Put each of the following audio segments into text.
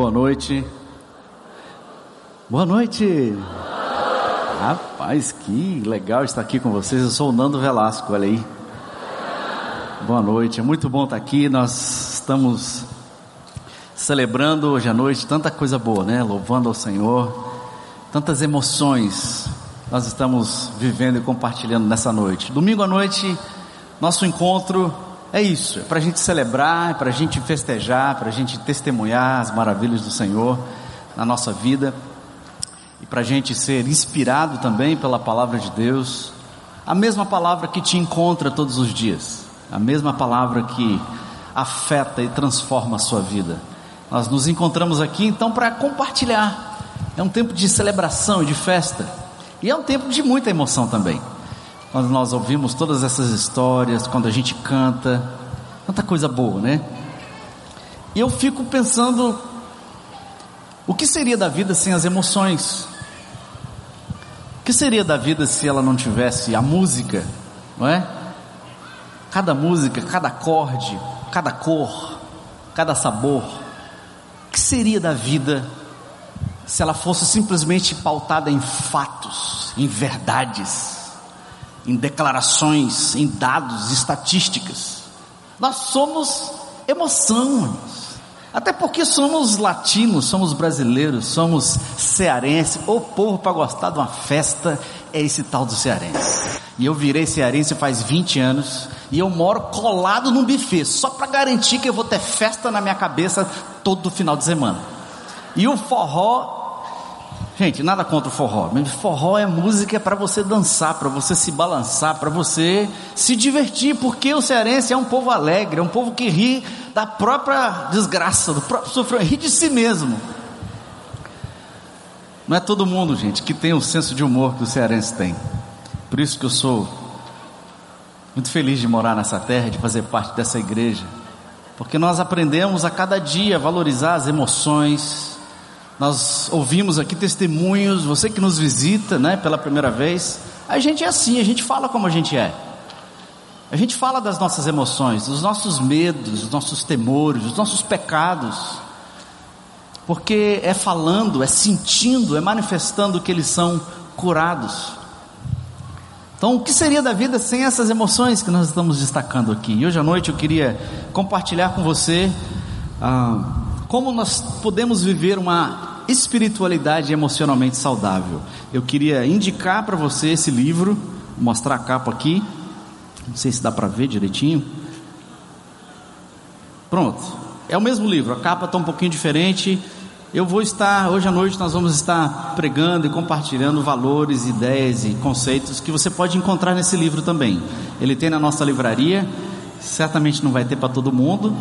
Boa noite. Boa noite. Rapaz, que legal estar aqui com vocês. Eu sou o Nando Velasco, olha aí. Boa noite, é muito bom estar aqui. Nós estamos celebrando hoje à noite tanta coisa boa, né? Louvando ao Senhor, tantas emoções nós estamos vivendo e compartilhando nessa noite. Domingo à noite, nosso encontro é isso, é para a gente celebrar, é para a gente festejar, para a gente testemunhar as maravilhas do Senhor na nossa vida e para a gente ser inspirado também pela palavra de Deus, a mesma palavra que te encontra todos os dias, a mesma palavra que afeta e transforma a sua vida. Nós nos encontramos aqui então para compartilhar, é um tempo de celebração, de festa, e é um tempo de muita emoção também quando nós ouvimos todas essas histórias, quando a gente canta, tanta coisa boa, né? E eu fico pensando, o que seria da vida sem as emoções? O que seria da vida se ela não tivesse a música, não é? Cada música, cada acorde, cada cor, cada sabor. O que seria da vida se ela fosse simplesmente pautada em fatos, em verdades? Em declarações, em dados, estatísticas. Nós somos emoção, até porque somos latinos, somos brasileiros, somos cearenses. O povo para gostar de uma festa é esse tal do cearense. E eu virei cearense faz 20 anos e eu moro colado num buffet, só para garantir que eu vou ter festa na minha cabeça todo final de semana. E o forró Gente, nada contra o forró, mas forró é música para você dançar, para você se balançar, para você se divertir, porque o cearense é um povo alegre, é um povo que ri da própria desgraça, do próprio sofrimento, ri de si mesmo. Não é todo mundo, gente, que tem o senso de humor que o cearense tem. Por isso que eu sou muito feliz de morar nessa terra, de fazer parte dessa igreja, porque nós aprendemos a cada dia a valorizar as emoções, nós ouvimos aqui testemunhos, você que nos visita, né, pela primeira vez. A gente é assim, a gente fala como a gente é. A gente fala das nossas emoções, dos nossos medos, dos nossos temores, dos nossos pecados. Porque é falando, é sentindo, é manifestando que eles são curados. Então, o que seria da vida sem essas emoções que nós estamos destacando aqui? E hoje à noite eu queria compartilhar com você ah, como nós podemos viver uma espiritualidade emocionalmente saudável. Eu queria indicar para você esse livro, mostrar a capa aqui. Não sei se dá para ver direitinho. Pronto. É o mesmo livro, a capa está um pouquinho diferente. Eu vou estar, hoje à noite, nós vamos estar pregando e compartilhando valores, ideias e conceitos que você pode encontrar nesse livro também. Ele tem na nossa livraria, certamente não vai ter para todo mundo,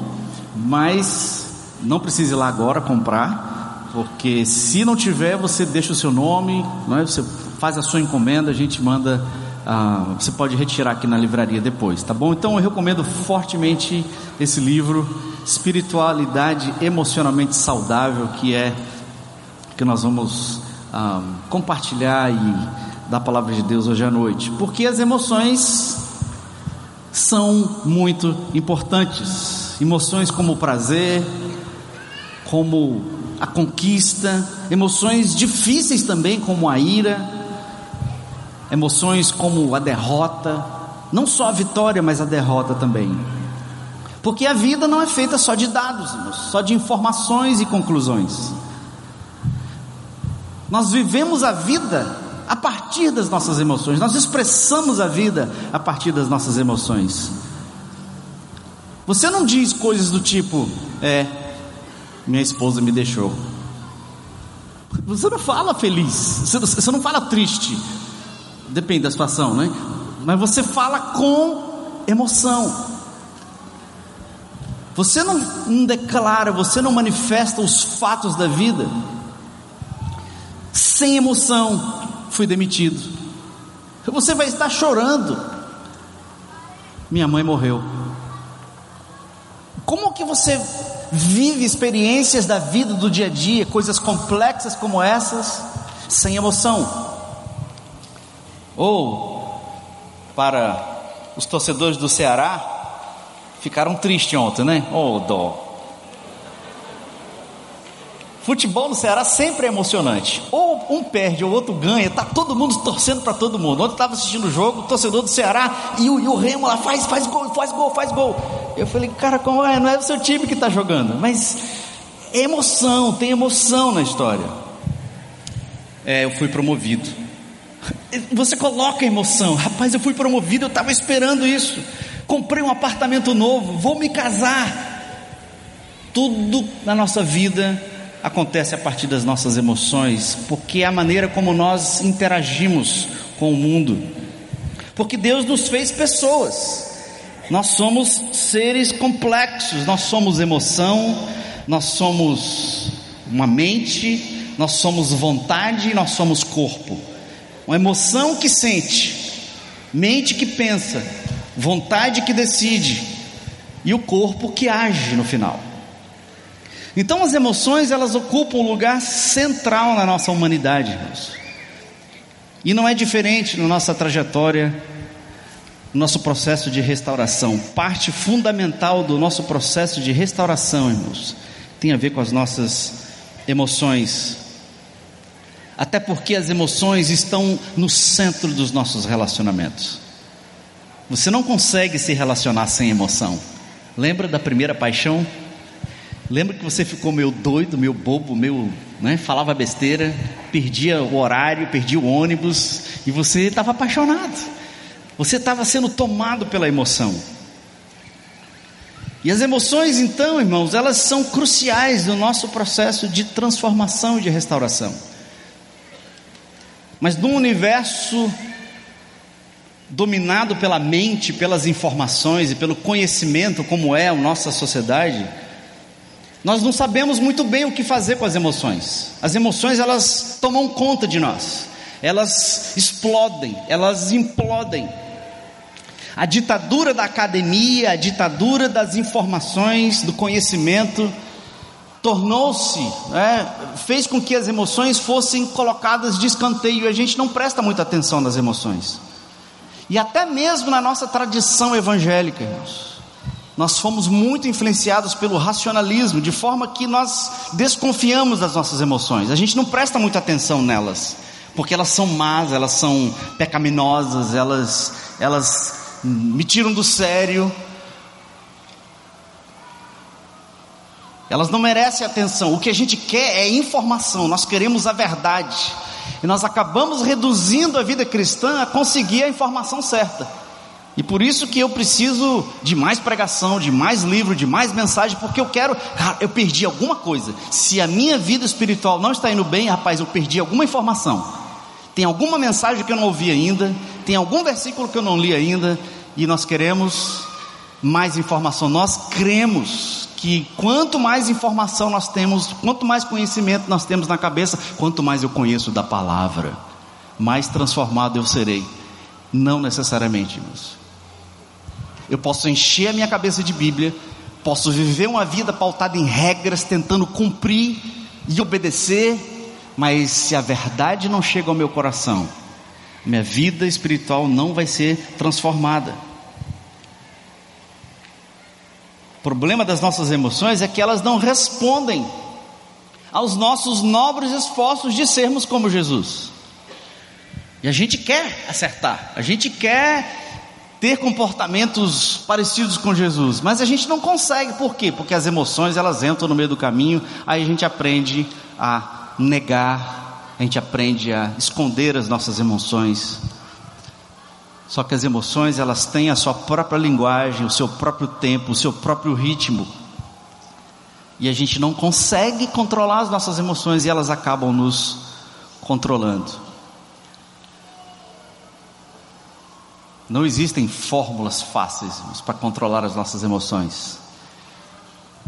mas não precisa ir lá agora comprar porque se não tiver, você deixa o seu nome, não é? você faz a sua encomenda, a gente manda, ah, você pode retirar aqui na livraria depois, tá bom? Então eu recomendo fortemente esse livro, Espiritualidade Emocionalmente Saudável, que é que nós vamos ah, compartilhar e da palavra de Deus hoje à noite, porque as emoções são muito importantes, emoções como prazer, como a conquista, emoções difíceis também, como a ira, emoções como a derrota, não só a vitória, mas a derrota também. Porque a vida não é feita só de dados, só de informações e conclusões. Nós vivemos a vida a partir das nossas emoções, nós expressamos a vida a partir das nossas emoções. Você não diz coisas do tipo, é, minha esposa me deixou. Você não fala feliz, você não fala triste, depende da situação, né? Mas você fala com emoção. Você não, não declara, você não manifesta os fatos da vida sem emoção. Fui demitido. Você vai estar chorando. Minha mãe morreu. Como que você vive experiências da vida do dia a dia, coisas complexas como essas, sem emoção. Ou, para os torcedores do Ceará, ficaram tristes ontem, né? Oh, dó. Futebol no Ceará sempre é emocionante. Ou um perde, ou outro ganha, tá todo mundo torcendo para todo mundo. Ontem estava assistindo o jogo, torcedor do Ceará e o, e o Remo lá faz, faz gol, faz gol, faz gol. Eu falei, cara, como é? Não é o seu time que está jogando, mas é emoção, tem emoção na história. É, eu fui promovido. Você coloca emoção, rapaz, eu fui promovido, eu estava esperando isso. Comprei um apartamento novo, vou me casar. Tudo na nossa vida acontece a partir das nossas emoções, porque é a maneira como nós interagimos com o mundo. Porque Deus nos fez pessoas. Nós somos seres complexos, nós somos emoção, nós somos uma mente, nós somos vontade, nós somos corpo. Uma emoção que sente, mente que pensa, vontade que decide e o corpo que age no final. Então as emoções elas ocupam um lugar central na nossa humanidade, irmãos. E não é diferente na nossa trajetória, nosso processo de restauração. Parte fundamental do nosso processo de restauração, irmãos, tem a ver com as nossas emoções. Até porque as emoções estão no centro dos nossos relacionamentos. Você não consegue se relacionar sem emoção. Lembra da primeira paixão? Lembra que você ficou meio doido, meio bobo, meio, né, falava besteira, perdia o horário, perdia o ônibus e você estava apaixonado. Você estava sendo tomado pela emoção. E as emoções, então, irmãos, elas são cruciais no nosso processo de transformação e de restauração. Mas num universo dominado pela mente, pelas informações e pelo conhecimento, como é a nossa sociedade, nós não sabemos muito bem o que fazer com as emoções. As emoções elas tomam conta de nós. Elas explodem, elas implodem. A ditadura da academia, a ditadura das informações, do conhecimento, tornou-se, né, fez com que as emoções fossem colocadas de escanteio. A gente não presta muita atenção nas emoções. E até mesmo na nossa tradição evangélica, irmãos nós fomos muito influenciados pelo racionalismo, de forma que nós desconfiamos das nossas emoções, a gente não presta muita atenção nelas, porque elas são más, elas são pecaminosas, elas, elas me tiram do sério, elas não merecem atenção, o que a gente quer é informação, nós queremos a verdade, e nós acabamos reduzindo a vida cristã a conseguir a informação certa. E por isso que eu preciso de mais pregação, de mais livro, de mais mensagem, porque eu quero, cara, eu perdi alguma coisa. Se a minha vida espiritual não está indo bem, rapaz, eu perdi alguma informação. Tem alguma mensagem que eu não ouvi ainda, tem algum versículo que eu não li ainda, e nós queremos mais informação. Nós cremos que quanto mais informação nós temos, quanto mais conhecimento nós temos na cabeça, quanto mais eu conheço da palavra, mais transformado eu serei. Não necessariamente, irmãos. Eu posso encher a minha cabeça de Bíblia, posso viver uma vida pautada em regras, tentando cumprir e obedecer, mas se a verdade não chega ao meu coração, minha vida espiritual não vai ser transformada. O problema das nossas emoções é que elas não respondem aos nossos nobres esforços de sermos como Jesus. E a gente quer acertar, a gente quer ter comportamentos parecidos com Jesus, mas a gente não consegue, por quê? Porque as emoções elas entram no meio do caminho, aí a gente aprende a negar, a gente aprende a esconder as nossas emoções. Só que as emoções elas têm a sua própria linguagem, o seu próprio tempo, o seu próprio ritmo. E a gente não consegue controlar as nossas emoções e elas acabam nos controlando. Não existem fórmulas fáceis para controlar as nossas emoções.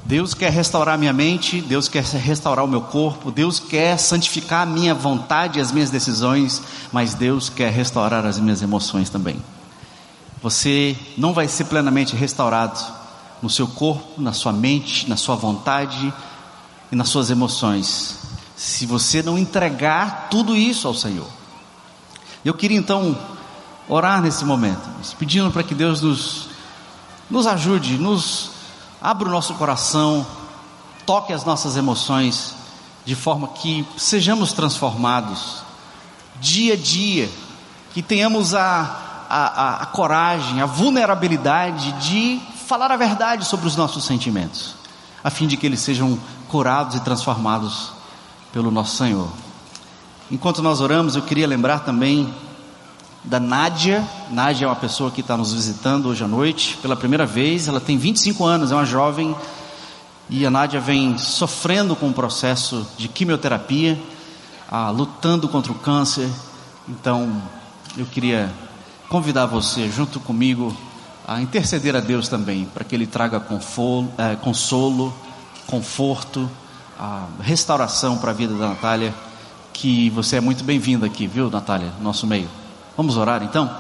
Deus quer restaurar minha mente, Deus quer restaurar o meu corpo, Deus quer santificar a minha vontade e as minhas decisões, mas Deus quer restaurar as minhas emoções também. Você não vai ser plenamente restaurado no seu corpo, na sua mente, na sua vontade e nas suas emoções, se você não entregar tudo isso ao Senhor. Eu queria então orar nesse momento, pedindo para que Deus nos, nos ajude, nos abra o nosso coração, toque as nossas emoções de forma que sejamos transformados dia a dia, que tenhamos a, a, a, coragem, a vulnerabilidade de falar a verdade sobre os nossos sentimentos, a fim de que eles sejam curados e transformados pelo nosso Senhor. Enquanto nós oramos, eu queria lembrar também da Nádia. Nádia é uma pessoa que está nos visitando hoje à noite pela primeira vez. Ela tem 25 anos, é uma jovem e a Nádia vem sofrendo com o processo de quimioterapia, ah, lutando contra o câncer. Então, eu queria convidar você, junto comigo, a interceder a Deus também, para que Ele traga consolo, é, consolo conforto, restauração para a vida da Natália. Que você é muito bem-vinda aqui, viu, Natália, no nosso meio. Vamos orar então?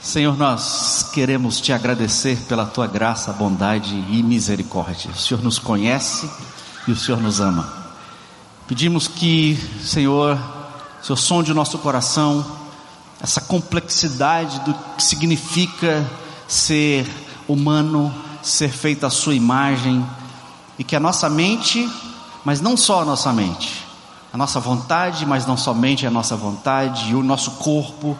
Senhor, nós queremos te agradecer pela tua graça, bondade e misericórdia. O Senhor nos conhece e o Senhor nos ama. Pedimos que, Senhor, o Senhor sonde o nosso coração, essa complexidade do que significa ser humano, ser feita a sua imagem, e que a nossa mente, mas não só a nossa mente, a nossa vontade, mas não somente a nossa vontade, e o nosso corpo,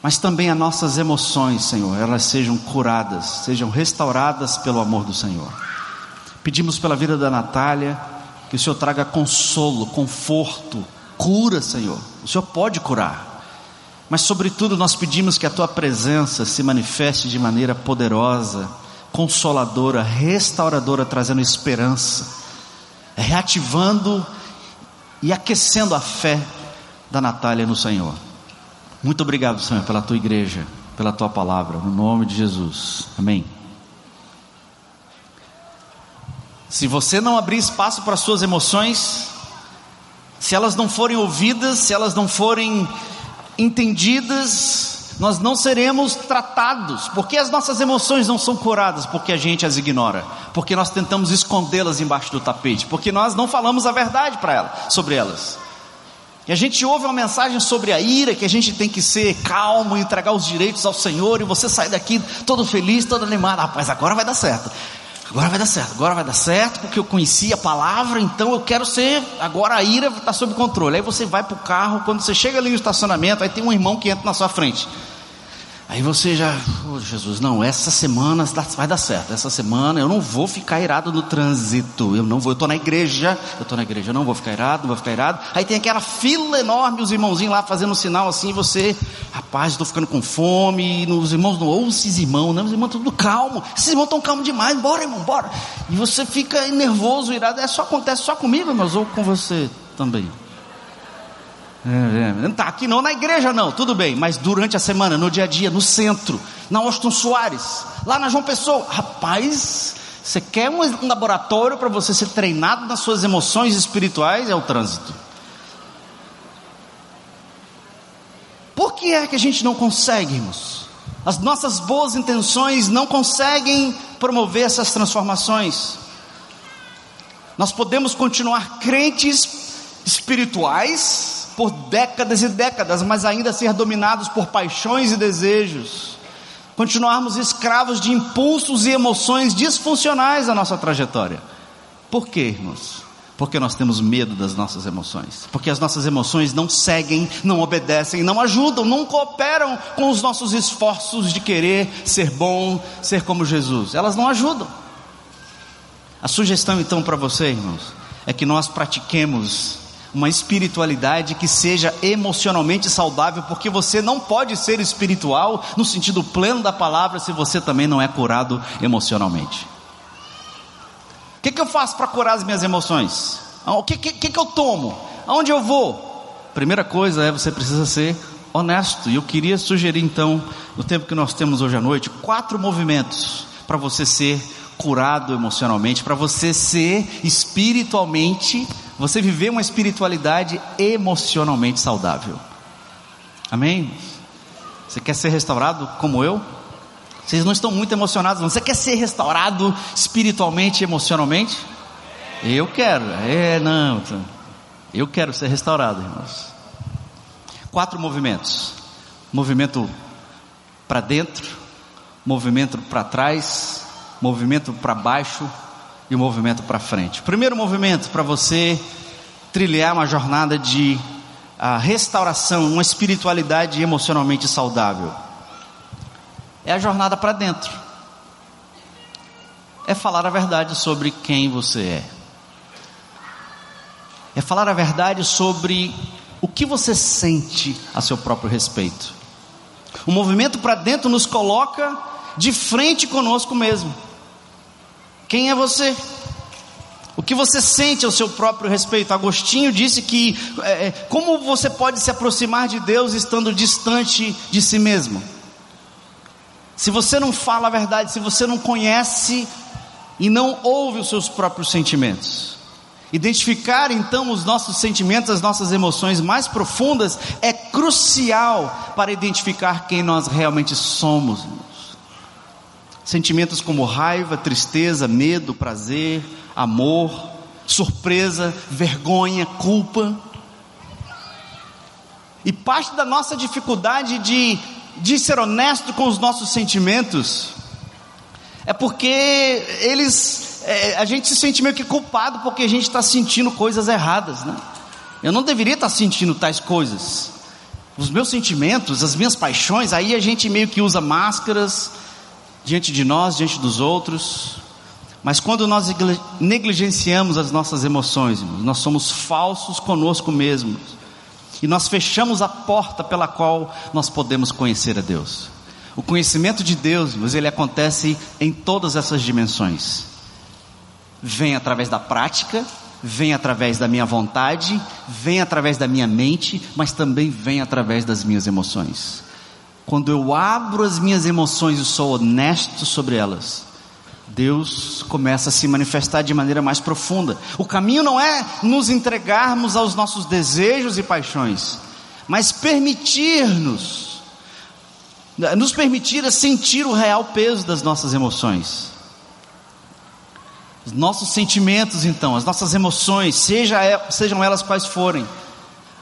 mas também as nossas emoções, Senhor, elas sejam curadas, sejam restauradas pelo amor do Senhor. Pedimos pela vida da Natália, que o Senhor traga consolo, conforto, cura, Senhor. O Senhor pode curar. Mas, sobretudo, nós pedimos que a tua presença se manifeste de maneira poderosa, consoladora, restauradora, trazendo esperança, reativando e aquecendo a fé da Natália no Senhor. Muito obrigado, Senhor, pela tua igreja, pela tua palavra, no nome de Jesus. Amém. Se você não abrir espaço para as suas emoções, se elas não forem ouvidas, se elas não forem entendidas, nós não seremos tratados, porque as nossas emoções não são curadas, porque a gente as ignora, porque nós tentamos escondê-las embaixo do tapete, porque nós não falamos a verdade para elas, sobre elas. E a gente ouve uma mensagem sobre a ira, que a gente tem que ser calmo e entregar os direitos ao Senhor, e você sai daqui todo feliz, todo animado. Rapaz, agora vai dar certo. Agora vai dar certo, agora vai dar certo, porque eu conheci a palavra, então eu quero ser. Agora a ira está sob controle. Aí você vai para o carro, quando você chega ali no estacionamento, aí tem um irmão que entra na sua frente. Aí você já, oh, Jesus, não, essa semana vai dar certo. Essa semana eu não vou ficar irado no trânsito. Eu não vou, eu estou na igreja, eu estou na igreja, eu não vou ficar irado, não vou ficar irado. Aí tem aquela fila enorme, os irmãozinhos lá fazendo um sinal assim, você, rapaz, estou ficando com fome. E os irmãos não ouvem esses irmãos, não, os irmãos tudo calmo. Esses irmãos estão calmos demais, bora, irmão, bora. E você fica nervoso, irado. É só acontece só comigo, irmãos, ou com você também. É, é. Não está aqui não, na igreja não, tudo bem, mas durante a semana, no dia a dia, no centro, na Austin Soares, lá na João Pessoa, rapaz, você quer um laboratório para você ser treinado nas suas emoções espirituais? É o trânsito. Por que é que a gente não consegue, irmãos? As nossas boas intenções não conseguem promover essas transformações. Nós podemos continuar crentes espirituais, por décadas e décadas, mas ainda ser dominados por paixões e desejos, continuarmos escravos de impulsos e emoções disfuncionais da nossa trajetória. Por quê, irmãos? Porque nós temos medo das nossas emoções. Porque as nossas emoções não seguem, não obedecem, não ajudam, não cooperam com os nossos esforços de querer ser bom, ser como Jesus. Elas não ajudam. A sugestão então para você, irmãos, é que nós pratiquemos uma espiritualidade que seja emocionalmente saudável, porque você não pode ser espiritual no sentido pleno da palavra se você também não é curado emocionalmente. O que, que eu faço para curar as minhas emoções? Ah, o que, que, que eu tomo? Aonde eu vou? Primeira coisa é você precisa ser honesto. E eu queria sugerir então, no tempo que nós temos hoje à noite, quatro movimentos para você ser curado emocionalmente, para você ser espiritualmente você viver uma espiritualidade emocionalmente saudável. Amém? Você quer ser restaurado como eu? Vocês não estão muito emocionados, não. Você quer ser restaurado espiritualmente e emocionalmente? Eu quero. É, não. Eu quero ser restaurado, irmãos. Quatro movimentos: movimento para dentro, movimento para trás, movimento para baixo e movimento para frente. Primeiro movimento para você trilhar uma jornada de a restauração, uma espiritualidade emocionalmente saudável. É a jornada para dentro. É falar a verdade sobre quem você é. É falar a verdade sobre o que você sente a seu próprio respeito. O movimento para dentro nos coloca de frente conosco mesmo. Quem é você? O que você sente ao seu próprio respeito? Agostinho disse que é, é, como você pode se aproximar de Deus estando distante de si mesmo? Se você não fala a verdade, se você não conhece e não ouve os seus próprios sentimentos. Identificar então os nossos sentimentos, as nossas emoções mais profundas é crucial para identificar quem nós realmente somos. Sentimentos como raiva, tristeza, medo, prazer, amor, surpresa, vergonha, culpa. E parte da nossa dificuldade de, de ser honesto com os nossos sentimentos é porque eles, é, a gente se sente meio que culpado porque a gente está sentindo coisas erradas, né? Eu não deveria estar tá sentindo tais coisas. Os meus sentimentos, as minhas paixões, aí a gente meio que usa máscaras diante de nós, diante dos outros. Mas quando nós negligenciamos as nossas emoções, nós somos falsos conosco mesmos. E nós fechamos a porta pela qual nós podemos conhecer a Deus. O conhecimento de Deus, mas ele acontece em todas essas dimensões. Vem através da prática, vem através da minha vontade, vem através da minha mente, mas também vem através das minhas emoções. Quando eu abro as minhas emoções e sou honesto sobre elas, Deus começa a se manifestar de maneira mais profunda. O caminho não é nos entregarmos aos nossos desejos e paixões, mas permitir-nos, nos permitir sentir o real peso das nossas emoções. Os nossos sentimentos, então, as nossas emoções, seja, sejam elas quais forem,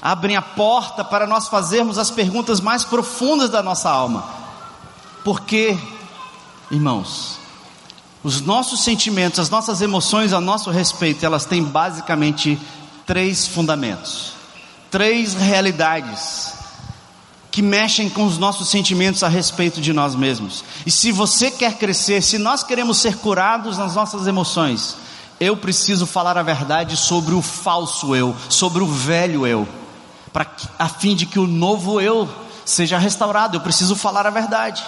abrem a porta para nós fazermos as perguntas mais profundas da nossa alma. Por quê, irmãos? Os nossos sentimentos, as nossas emoções a nosso respeito, elas têm basicamente três fundamentos, três realidades que mexem com os nossos sentimentos a respeito de nós mesmos. E se você quer crescer, se nós queremos ser curados nas nossas emoções, eu preciso falar a verdade sobre o falso eu, sobre o velho eu, para a fim de que o novo eu seja restaurado. Eu preciso falar a verdade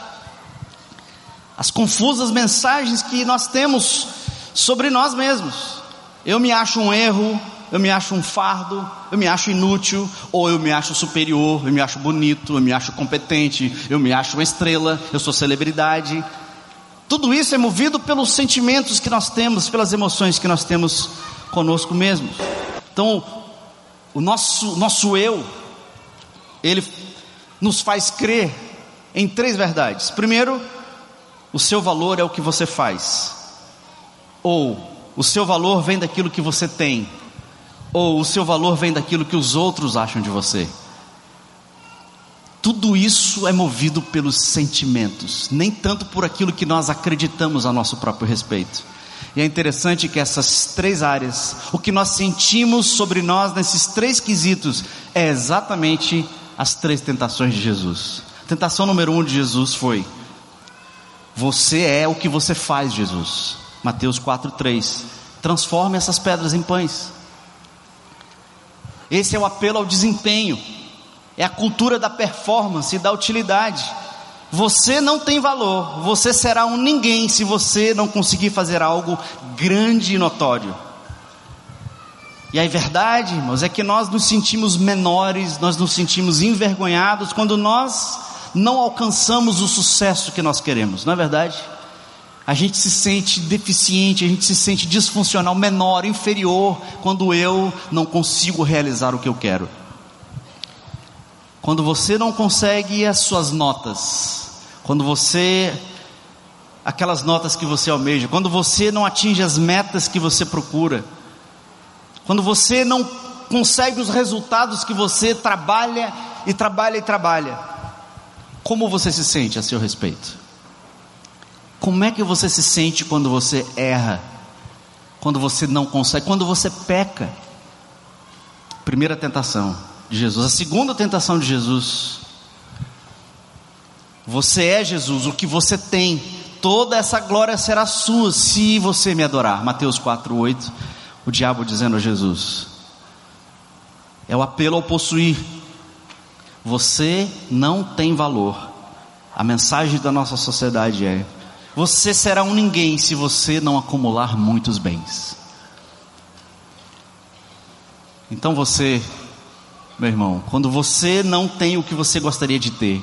as confusas mensagens que nós temos sobre nós mesmos. Eu me acho um erro, eu me acho um fardo, eu me acho inútil, ou eu me acho superior, eu me acho bonito, eu me acho competente, eu me acho uma estrela, eu sou celebridade. Tudo isso é movido pelos sentimentos que nós temos, pelas emoções que nós temos conosco mesmos. Então, o nosso, nosso eu, ele nos faz crer em três verdades. Primeiro, o seu valor é o que você faz, ou o seu valor vem daquilo que você tem, ou o seu valor vem daquilo que os outros acham de você. Tudo isso é movido pelos sentimentos, nem tanto por aquilo que nós acreditamos a nosso próprio respeito. E é interessante que essas três áreas, o que nós sentimos sobre nós nesses três quesitos, é exatamente as três tentações de Jesus. Tentação número um de Jesus foi: você é o que você faz, Jesus. Mateus 4:3. Transforme essas pedras em pães. Esse é o apelo ao desempenho. É a cultura da performance e da utilidade. Você não tem valor, você será um ninguém se você não conseguir fazer algo grande e notório. E a verdade, irmãos, é que nós nos sentimos menores, nós nos sentimos envergonhados quando nós não alcançamos o sucesso que nós queremos, não é verdade? A gente se sente deficiente, a gente se sente disfuncional, menor, inferior, quando eu não consigo realizar o que eu quero. Quando você não consegue as suas notas, quando você, aquelas notas que você almeja, quando você não atinge as metas que você procura, quando você não consegue os resultados que você trabalha e trabalha e trabalha, como você se sente a seu respeito? Como é que você se sente quando você erra? quando você não consegue, quando você peca. Primeira tentação de Jesus. A segunda tentação de Jesus. Você é Jesus, o que você tem, toda essa glória será sua se você me adorar. Mateus 4:8. O diabo dizendo a Jesus: É o apelo ao possuir. Você não tem valor. A mensagem da nossa sociedade é: você será um ninguém se você não acumular muitos bens. Então você, meu irmão, quando você não tem o que você gostaria de ter,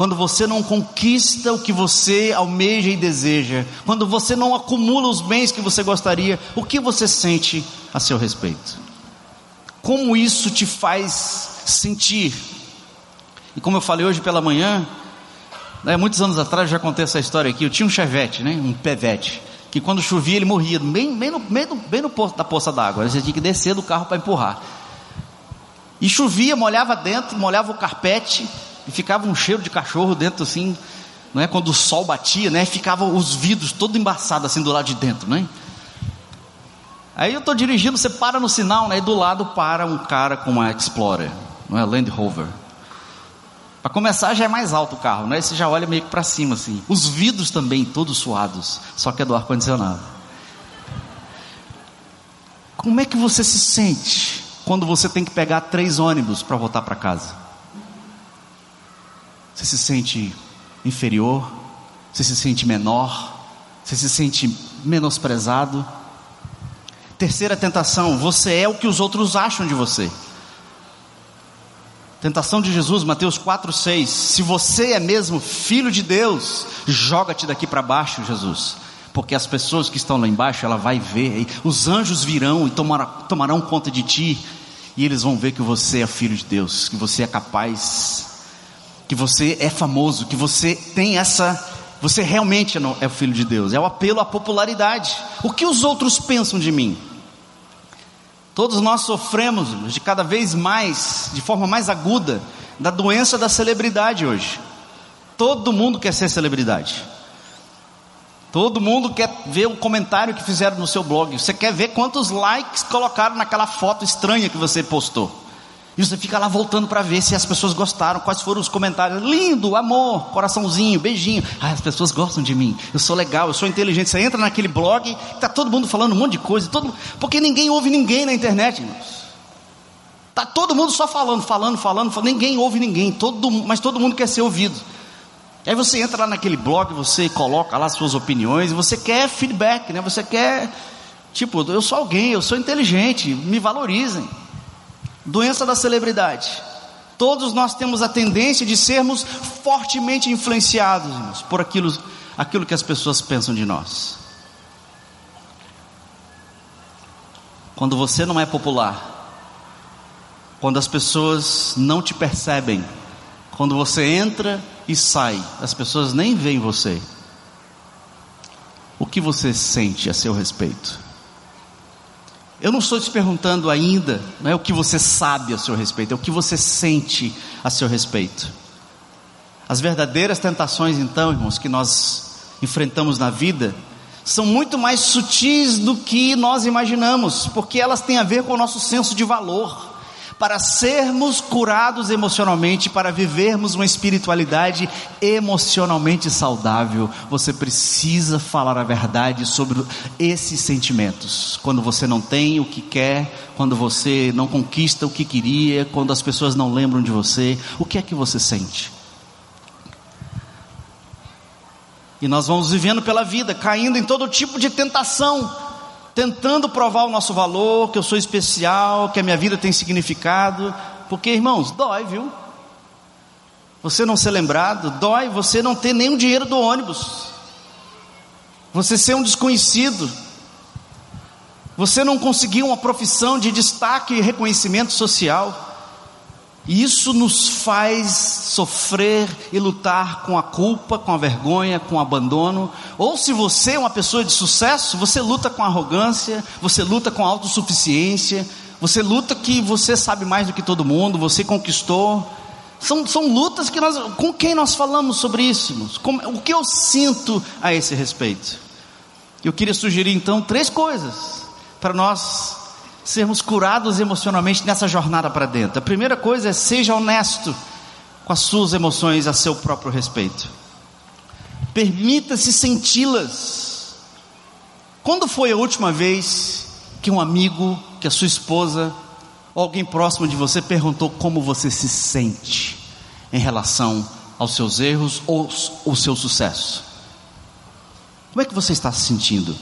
quando você não conquista o que você almeja e deseja, quando você não acumula os bens que você gostaria, o que você sente a seu respeito? Como isso te faz sentir? E como eu falei hoje pela manhã, né, muitos anos atrás já contei essa história aqui. Eu tinha um chevette, né, um pevete, que quando chovia ele morria, bem, bem, no, bem, no, bem no poço da poça d'água. Você tinha que descer do carro para empurrar. E chovia, molhava dentro, molhava o carpete, e ficava um cheiro de cachorro dentro assim, não é? Quando o sol batia, né? Ficava os vidros todo embaçados assim do lado de dentro, né? Aí eu estou dirigindo, você para no sinal, né? E do lado para um cara com uma Explorer, não é? Land Rover. Para começar já é mais alto o carro, né? Você já olha meio que para cima assim. Os vidros também todos suados, só que é do ar condicionado. Como é que você se sente quando você tem que pegar três ônibus para voltar para casa? Você se sente inferior? Você se sente menor? Você se sente menosprezado? Terceira tentação, você é o que os outros acham de você. Tentação de Jesus, Mateus 4, 6. Se você é mesmo filho de Deus, joga-te daqui para baixo, Jesus. Porque as pessoas que estão lá embaixo, ela vai ver, os anjos virão e tomarão, tomarão conta de ti, e eles vão ver que você é filho de Deus, que você é capaz que você é famoso, que você tem essa, você realmente é o filho de Deus. É o apelo à popularidade. O que os outros pensam de mim? Todos nós sofremos de cada vez mais, de forma mais aguda, da doença da celebridade hoje. Todo mundo quer ser celebridade. Todo mundo quer ver o comentário que fizeram no seu blog. Você quer ver quantos likes colocaram naquela foto estranha que você postou. E você fica lá voltando para ver se as pessoas gostaram, quais foram os comentários. Lindo, amor, coraçãozinho, beijinho. Ah, as pessoas gostam de mim. Eu sou legal, eu sou inteligente. Você entra naquele blog, tá todo mundo falando um monte de coisa, todo, porque ninguém ouve ninguém na internet, irmãos. Tá todo mundo só falando, falando, falando, falando. ninguém ouve ninguém, todo, mas todo mundo quer ser ouvido. Aí você entra lá naquele blog, você coloca lá suas opiniões, você quer feedback, né? Você quer, tipo, eu sou alguém, eu sou inteligente, me valorizem. Doença da celebridade. Todos nós temos a tendência de sermos fortemente influenciados irmãos, por aquilo, aquilo que as pessoas pensam de nós. Quando você não é popular, quando as pessoas não te percebem, quando você entra e sai, as pessoas nem veem você. O que você sente a seu respeito? Eu não estou te perguntando ainda, não é o que você sabe a seu respeito, é o que você sente a seu respeito. As verdadeiras tentações, então, irmãos, que nós enfrentamos na vida, são muito mais sutis do que nós imaginamos, porque elas têm a ver com o nosso senso de valor para sermos curados emocionalmente, para vivermos uma espiritualidade emocionalmente saudável, você precisa falar a verdade sobre esses sentimentos. Quando você não tem o que quer, quando você não conquista o que queria, quando as pessoas não lembram de você, o que é que você sente? E nós vamos vivendo pela vida, caindo em todo tipo de tentação, tentando provar o nosso valor, que eu sou especial, que a minha vida tem significado, porque irmãos, dói, viu? Você não ser lembrado, dói você não ter nenhum dinheiro do ônibus, você ser um desconhecido, você não conseguir uma profissão de destaque e reconhecimento social. E isso nos faz sofrer e lutar com a culpa, com a vergonha, com o abandono. Ou se você é uma pessoa de sucesso, você luta com arrogância, você luta com autossuficiência, você luta que você sabe mais do que todo mundo, você conquistou. São, são lutas que nós. Com quem nós falamos sobre isso? Como, o que eu sinto a esse respeito? Eu queria sugerir então três coisas para nós sermos curados emocionalmente nessa jornada para dentro. A primeira coisa é seja honesto com as suas emoções a seu próprio respeito. Permita-se senti-las. Quando foi a última vez que um amigo, que a sua esposa, ou alguém próximo de você perguntou como você se sente em relação aos seus erros ou o seu sucesso? Como é que você está se sentindo?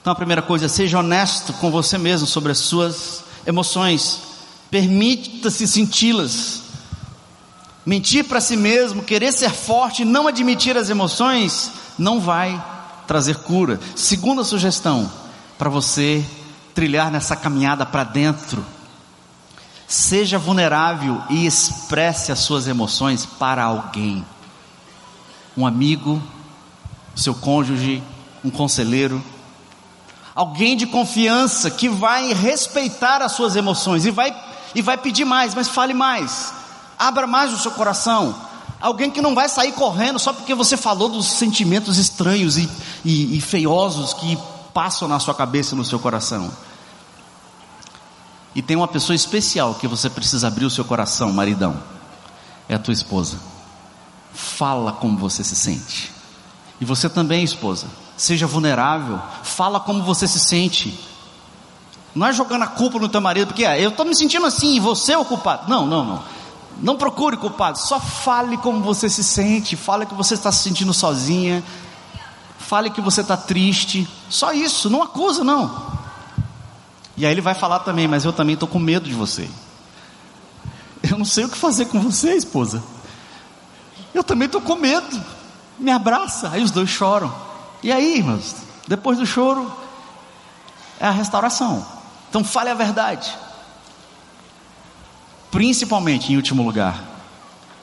Então a primeira coisa, seja honesto com você mesmo sobre as suas emoções. Permita-se senti-las. Mentir para si mesmo, querer ser forte, não admitir as emoções, não vai trazer cura. Segunda sugestão para você trilhar nessa caminhada para dentro. Seja vulnerável e expresse as suas emoções para alguém. Um amigo, seu cônjuge, um conselheiro, alguém de confiança que vai respeitar as suas emoções e vai, e vai pedir mais, mas fale mais, abra mais o seu coração. Alguém que não vai sair correndo só porque você falou dos sentimentos estranhos e, e, e feiosos que passam na sua cabeça e no seu coração. E tem uma pessoa especial que você precisa abrir o seu coração, maridão. É a tua esposa. Fala como você se sente. E você também, esposa seja vulnerável, fala como você se sente. Não é jogando a culpa no teu marido, porque é, eu estou me sentindo assim e você é o culpado. Não, não, não. Não procure culpado, só fale como você se sente, fale que você está se sentindo sozinha, fale que você está triste, só isso, não acusa não. E aí ele vai falar também, mas eu também estou com medo de você. Eu não sei o que fazer com você, esposa. Eu também estou com medo. Me abraça. Aí os dois choram. E aí, irmãos, depois do choro é a restauração. Então fale a verdade. Principalmente, em último lugar,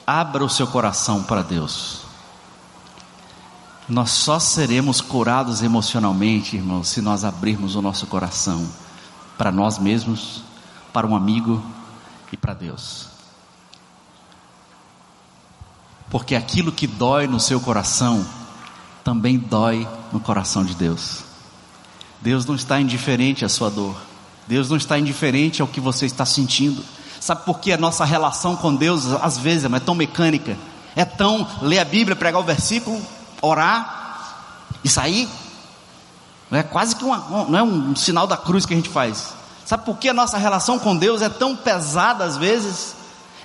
abra o seu coração para Deus. Nós só seremos curados emocionalmente, irmãos, se nós abrirmos o nosso coração para nós mesmos, para um amigo e para Deus. Porque aquilo que dói no seu coração também dói no coração de Deus. Deus não está indiferente à sua dor. Deus não está indiferente ao que você está sentindo. Sabe por que a nossa relação com Deus às vezes é tão mecânica? É tão ler a Bíblia, pregar o versículo, orar e sair? Não é quase que uma, não é um sinal da cruz que a gente faz. Sabe por que a nossa relação com Deus é tão pesada às vezes?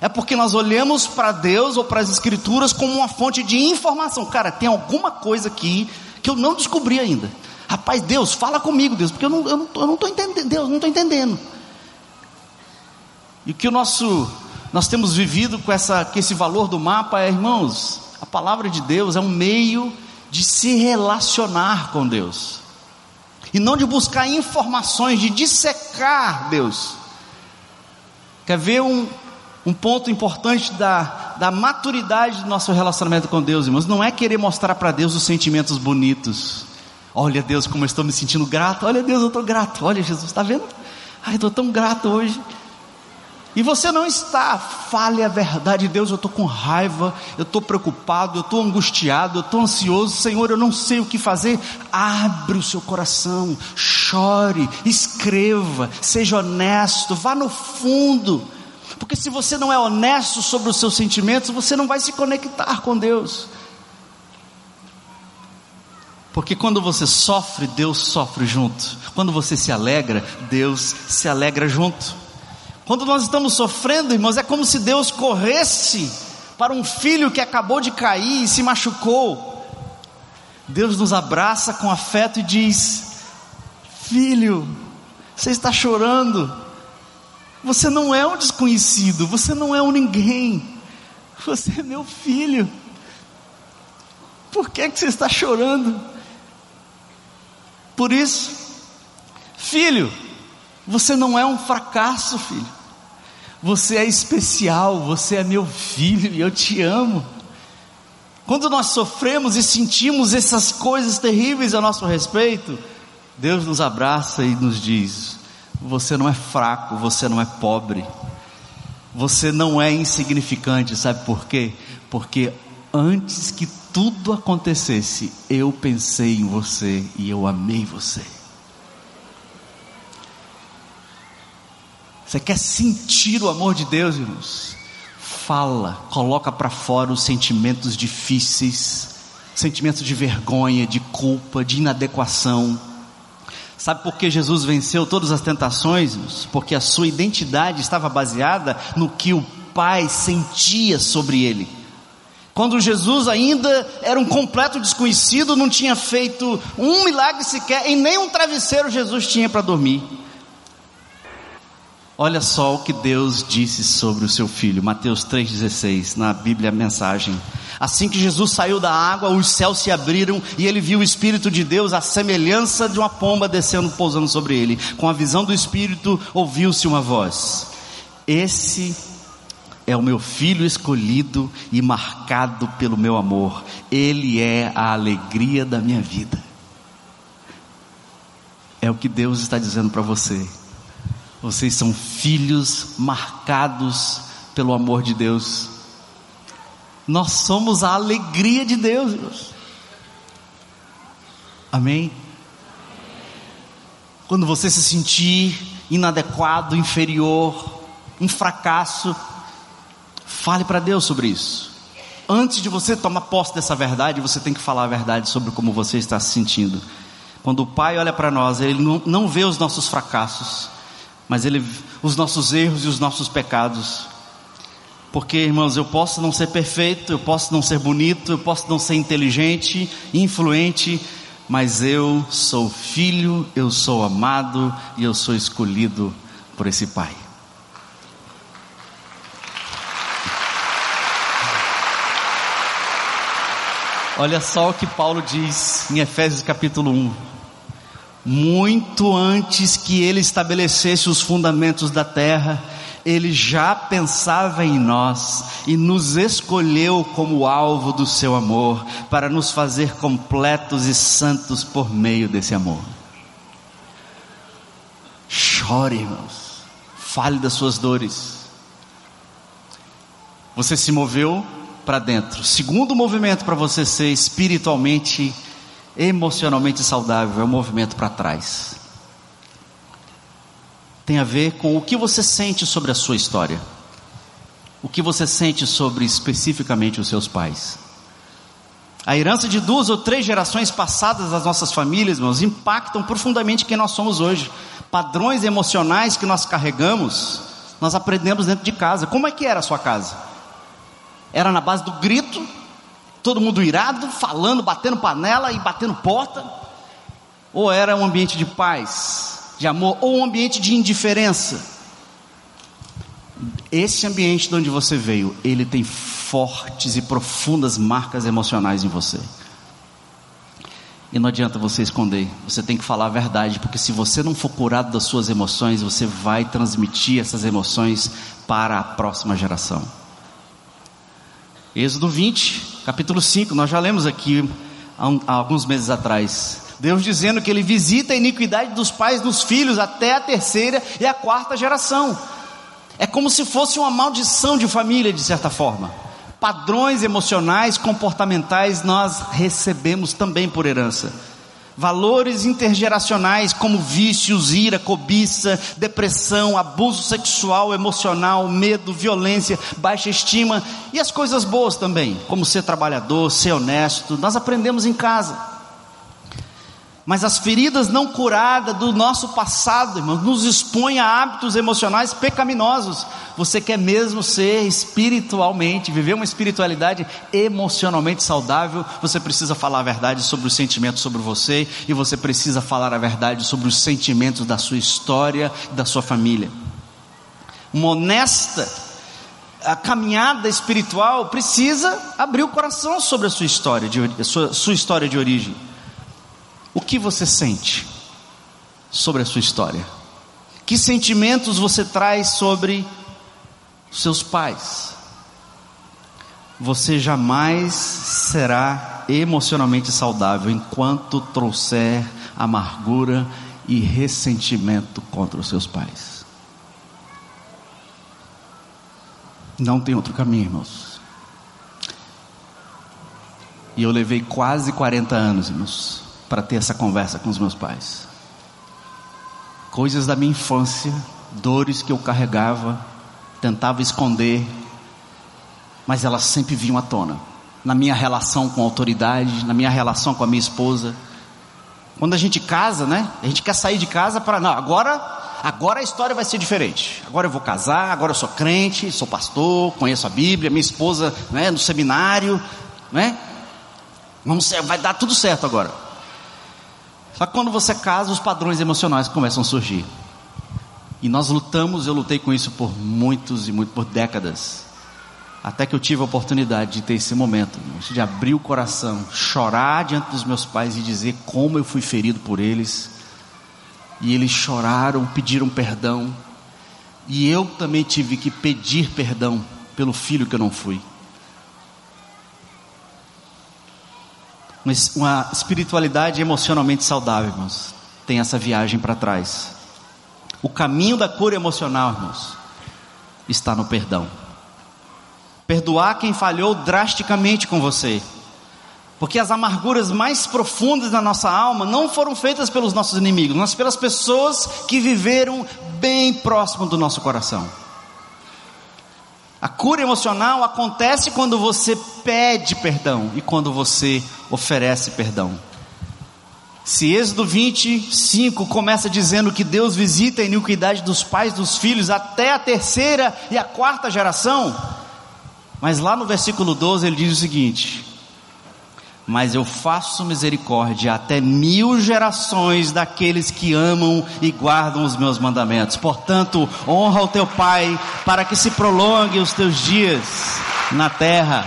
É porque nós olhamos para Deus ou para as Escrituras como uma fonte de informação. Cara, tem alguma coisa aqui que eu não descobri ainda. Rapaz, Deus, fala comigo, Deus, porque eu não eu não, eu entendendo, Deus, não estou entendendo. E o que o nosso, nós temos vivido com, essa, com esse valor do mapa é, irmãos, a palavra de Deus é um meio de se relacionar com Deus. E não de buscar informações, de dissecar Deus. Quer ver um, um ponto importante da, da maturidade do nosso relacionamento com Deus, irmãos, não é querer mostrar para Deus os sentimentos bonitos. Olha, Deus, como eu estou me sentindo grato. Olha, Deus, eu estou grato. Olha, Jesus, está vendo? Ai, estou tão grato hoje. E você não está, fale a verdade, Deus, eu estou com raiva, eu estou preocupado, eu estou angustiado, eu estou ansioso, Senhor, eu não sei o que fazer. Abre o seu coração, chore, escreva, seja honesto, vá no fundo porque se você não é honesto sobre os seus sentimentos, você não vai se conectar com Deus. Porque quando você sofre, Deus sofre junto. Quando você se alegra, Deus se alegra junto. Quando nós estamos sofrendo, irmãos, é como se Deus corresse para um filho que acabou de cair e se machucou. Deus nos abraça com afeto e diz: Filho, você está chorando, você não é um desconhecido, você não é um ninguém. Você é meu filho. Por que, que você está chorando? Por isso, filho, você não é um fracasso, filho. Você é especial, você é meu filho e eu te amo. Quando nós sofremos e sentimos essas coisas terríveis a nosso respeito, Deus nos abraça e nos diz: você não é fraco, você não é pobre, você não é insignificante, sabe por quê? Porque antes que tudo acontecesse, eu pensei em você e eu amei você. Você quer sentir o amor de Deus, irmãos? Fala, coloca para fora os sentimentos difíceis, sentimentos de vergonha, de culpa, de inadequação. Sabe por que Jesus venceu todas as tentações? Porque a sua identidade estava baseada no que o Pai sentia sobre ele. Quando Jesus ainda era um completo desconhecido, não tinha feito um milagre sequer, em nenhum travesseiro Jesus tinha para dormir. Olha só o que Deus disse sobre o seu filho, Mateus 3,16, na Bíblia mensagem. Assim que Jesus saiu da água, os céus se abriram e ele viu o Espírito de Deus, a semelhança de uma pomba descendo, pousando sobre ele. Com a visão do Espírito, ouviu-se uma voz: Esse é o meu filho escolhido e marcado pelo meu amor, ele é a alegria da minha vida. É o que Deus está dizendo para você. Vocês são filhos marcados pelo amor de Deus. Nós somos a alegria de Deus. Deus. Amém? Quando você se sentir inadequado, inferior, um fracasso, fale para Deus sobre isso. Antes de você tomar posse dessa verdade, você tem que falar a verdade sobre como você está se sentindo. Quando o Pai olha para nós, Ele não, não vê os nossos fracassos, mas Ele os nossos erros e os nossos pecados. Porque, irmãos, eu posso não ser perfeito, eu posso não ser bonito, eu posso não ser inteligente, influente, mas eu sou filho, eu sou amado e eu sou escolhido por esse Pai. Olha só o que Paulo diz em Efésios capítulo 1. Muito antes que ele estabelecesse os fundamentos da terra, ele já pensava em nós e nos escolheu como alvo do seu amor, para nos fazer completos e santos por meio desse amor. Chore, irmãos, fale das suas dores. Você se moveu para dentro. Segundo movimento para você ser espiritualmente, emocionalmente saudável é o movimento para trás tem a ver com o que você sente sobre a sua história. O que você sente sobre especificamente os seus pais. A herança de duas ou três gerações passadas das nossas famílias, irmãos, impactam profundamente quem nós somos hoje. Padrões emocionais que nós carregamos, nós aprendemos dentro de casa. Como é que era a sua casa? Era na base do grito, todo mundo irado, falando, batendo panela e batendo porta? Ou era um ambiente de paz, de amor ou um ambiente de indiferença. Esse ambiente de onde você veio, ele tem fortes e profundas marcas emocionais em você. E não adianta você esconder, você tem que falar a verdade, porque se você não for curado das suas emoções, você vai transmitir essas emoções para a próxima geração. Êxodo 20, capítulo 5, nós já lemos aqui há, um, há alguns meses atrás. Deus dizendo que Ele visita a iniquidade dos pais dos filhos até a terceira e a quarta geração. É como se fosse uma maldição de família, de certa forma. Padrões emocionais, comportamentais, nós recebemos também por herança. Valores intergeracionais como vícios, ira, cobiça, depressão, abuso sexual, emocional, medo, violência, baixa estima e as coisas boas também, como ser trabalhador, ser honesto, nós aprendemos em casa. Mas as feridas não curadas do nosso passado, irmãos, nos expõem a hábitos emocionais pecaminosos. Você quer mesmo ser espiritualmente, viver uma espiritualidade emocionalmente saudável, você precisa falar a verdade sobre os sentimentos sobre você e você precisa falar a verdade sobre os sentimentos da sua história da sua família. Uma honesta a caminhada espiritual precisa abrir o coração sobre a sua história de, sua, sua história de origem. O que você sente sobre a sua história? Que sentimentos você traz sobre seus pais? Você jamais será emocionalmente saudável enquanto trouxer amargura e ressentimento contra os seus pais. Não tem outro caminho, irmãos. E eu levei quase 40 anos, irmãos, para ter essa conversa com os meus pais. Coisas da minha infância dores que eu carregava, tentava esconder, mas elas sempre vinham à tona. Na minha relação com a autoridade, na minha relação com a minha esposa. Quando a gente casa, né? A gente quer sair de casa para não, agora, agora a história vai ser diferente. Agora eu vou casar, agora eu sou crente, sou pastor, conheço a Bíblia, minha esposa, né, no seminário, né? Vamos, vai dar tudo certo agora. Só que quando você casa, os padrões emocionais começam a surgir. E nós lutamos, eu lutei com isso por muitos e muito por décadas. Até que eu tive a oportunidade de ter esse momento, de abrir o coração, chorar diante dos meus pais e dizer como eu fui ferido por eles. E eles choraram, pediram perdão. E eu também tive que pedir perdão pelo filho que eu não fui. Uma espiritualidade emocionalmente saudável, irmãos, tem essa viagem para trás. O caminho da cura emocional, irmãos, está no perdão. Perdoar quem falhou drasticamente com você. Porque as amarguras mais profundas da nossa alma não foram feitas pelos nossos inimigos, mas pelas pessoas que viveram bem próximo do nosso coração. A cura emocional acontece quando você pede perdão e quando você oferece perdão. Se Êxodo 25 começa dizendo que Deus visita a iniquidade dos pais dos filhos até a terceira e a quarta geração, mas lá no versículo 12 ele diz o seguinte: mas eu faço misericórdia até mil gerações daqueles que amam e guardam os meus mandamentos. Portanto, honra o teu pai para que se prolongue os teus dias na terra.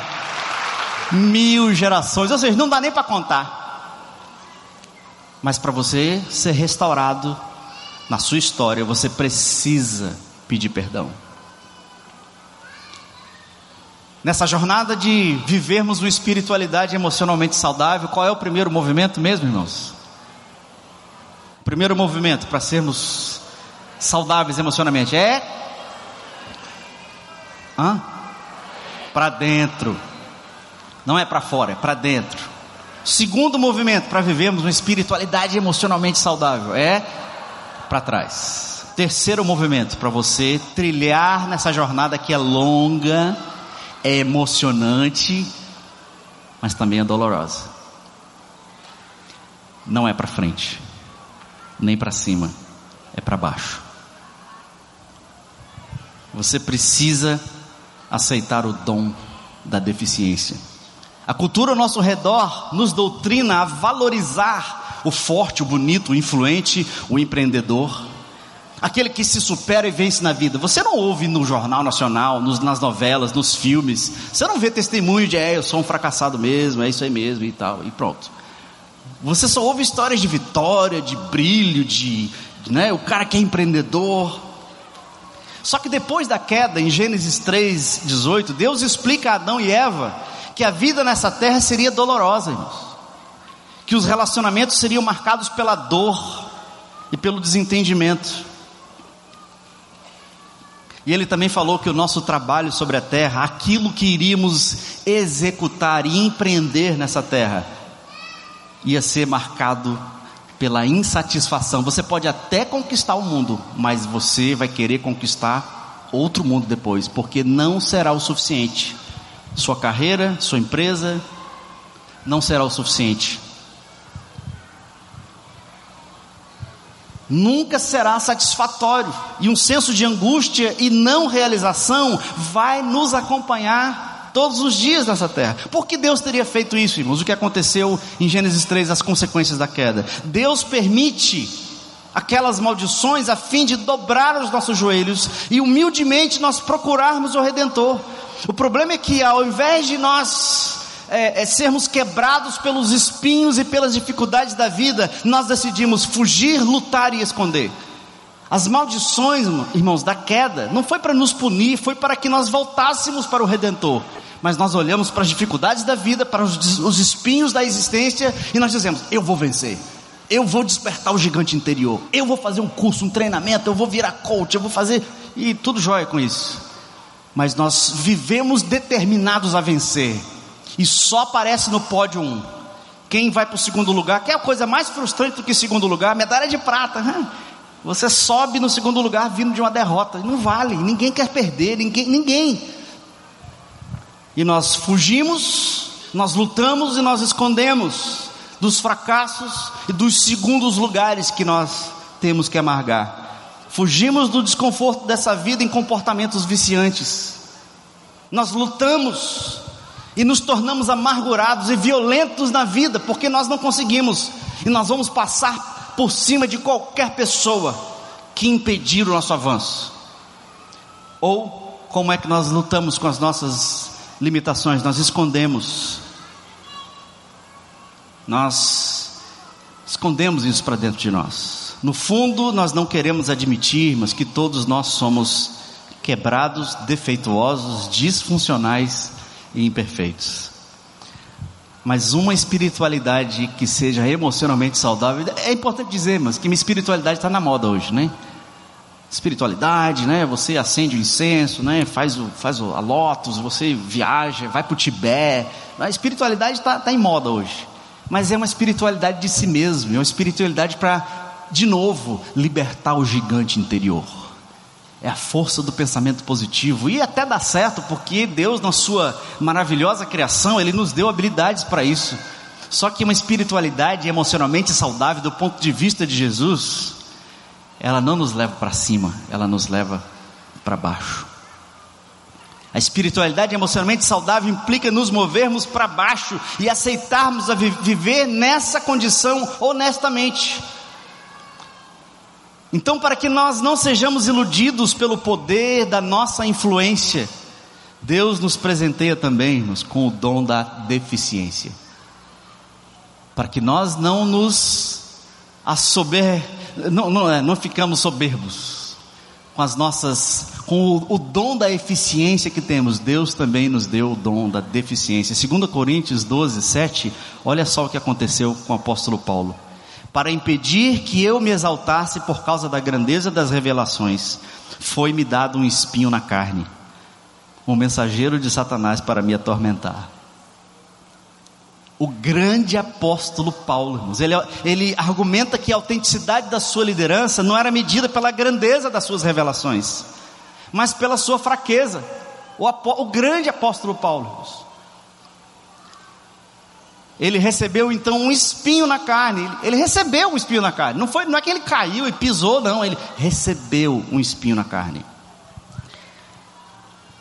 Mil gerações, ou seja, não dá nem para contar. Mas para você ser restaurado na sua história, você precisa pedir perdão. Nessa jornada de vivermos uma espiritualidade emocionalmente saudável, qual é o primeiro movimento mesmo, irmãos? O primeiro movimento para sermos saudáveis emocionalmente é hã? Para dentro. Não é para fora, é para dentro. Segundo movimento para vivermos uma espiritualidade emocionalmente saudável é para trás. Terceiro movimento para você trilhar nessa jornada que é longa é emocionante, mas também é dolorosa. Não é para frente, nem para cima, é para baixo. Você precisa aceitar o dom da deficiência. A cultura ao nosso redor nos doutrina a valorizar o forte, o bonito, o influente, o empreendedor aquele que se supera e vence na vida. Você não ouve no Jornal Nacional, nos, nas novelas, nos filmes, você não vê testemunho de, é, eu sou um fracassado mesmo, é isso aí mesmo e tal, e pronto. Você só ouve histórias de vitória, de brilho, de, né, o cara que é empreendedor. Só que depois da queda, em Gênesis 3, 18, Deus explica a Adão e Eva que a vida nessa terra seria dolorosa, irmãos. Que os relacionamentos seriam marcados pela dor e pelo desentendimento. E ele também falou que o nosso trabalho sobre a terra, aquilo que iríamos executar e empreender nessa terra, ia ser marcado pela insatisfação. Você pode até conquistar o mundo, mas você vai querer conquistar outro mundo depois, porque não será o suficiente. Sua carreira, sua empresa, não será o suficiente. Nunca será satisfatório, e um senso de angústia e não realização vai nos acompanhar todos os dias nessa terra. Por que Deus teria feito isso, irmãos? O que aconteceu em Gênesis 3, as consequências da queda? Deus permite aquelas maldições a fim de dobrar os nossos joelhos e humildemente nós procurarmos o Redentor. O problema é que ao invés de nós é, é, sermos quebrados pelos espinhos e pelas dificuldades da vida, nós decidimos fugir, lutar e esconder. As maldições, irmãos, da queda, não foi para nos punir, foi para que nós voltássemos para o Redentor. Mas nós olhamos para as dificuldades da vida, para os, os espinhos da existência, e nós dizemos: Eu vou vencer. Eu vou despertar o gigante interior. Eu vou fazer um curso, um treinamento. Eu vou virar coach. Eu vou fazer. E tudo jóia com isso. Mas nós vivemos determinados a vencer e só aparece no pódio um. Quem vai para o segundo lugar, que é a coisa mais frustrante do que segundo lugar, medalha de prata. Né? Você sobe no segundo lugar vindo de uma derrota. Não vale, ninguém quer perder, ninguém, ninguém. E nós fugimos, nós lutamos e nós escondemos dos fracassos e dos segundos lugares que nós temos que amargar. Fugimos do desconforto dessa vida em comportamentos viciantes. Nós lutamos e nos tornamos amargurados e violentos na vida porque nós não conseguimos e nós vamos passar por cima de qualquer pessoa que impedir o nosso avanço. Ou como é que nós lutamos com as nossas limitações? Nós escondemos. Nós escondemos isso para dentro de nós. No fundo, nós não queremos admitir, mas que todos nós somos quebrados, defeituosos, disfuncionais e imperfeitos. Mas uma espiritualidade que seja emocionalmente saudável, é importante dizer, mas que minha espiritualidade está na moda hoje, né? Espiritualidade, né? Você acende o incenso, né? Faz o, faz o, a lotus, você viaja, vai para o Tibete. A espiritualidade está tá em moda hoje. Mas é uma espiritualidade de si mesmo, é uma espiritualidade para, de novo, libertar o gigante interior é a força do pensamento positivo. E até dá certo, porque Deus, na sua maravilhosa criação, Ele nos deu habilidades para isso. Só que uma espiritualidade emocionalmente saudável, do ponto de vista de Jesus, ela não nos leva para cima, ela nos leva para baixo. A espiritualidade emocionalmente saudável implica nos movermos para baixo e aceitarmos a viver nessa condição honestamente. Então, para que nós não sejamos iludidos pelo poder da nossa influência, Deus nos presenteia também -nos com o dom da deficiência. Para que nós não nos assober, não, não, é, não ficamos soberbos com as nossas, com o, o dom da eficiência que temos. Deus também nos deu o dom da deficiência. 2 Coríntios 12, 7, olha só o que aconteceu com o apóstolo Paulo para impedir que eu me exaltasse por causa da grandeza das revelações, foi-me dado um espinho na carne, um mensageiro de Satanás para me atormentar. O grande apóstolo Paulo, irmãos, ele, ele argumenta que a autenticidade da sua liderança não era medida pela grandeza das suas revelações, mas pela sua fraqueza. O, o grande apóstolo Paulo, irmãos, ele recebeu então um espinho na carne. Ele recebeu um espinho na carne. Não foi, não é que ele caiu e pisou, não. Ele recebeu um espinho na carne.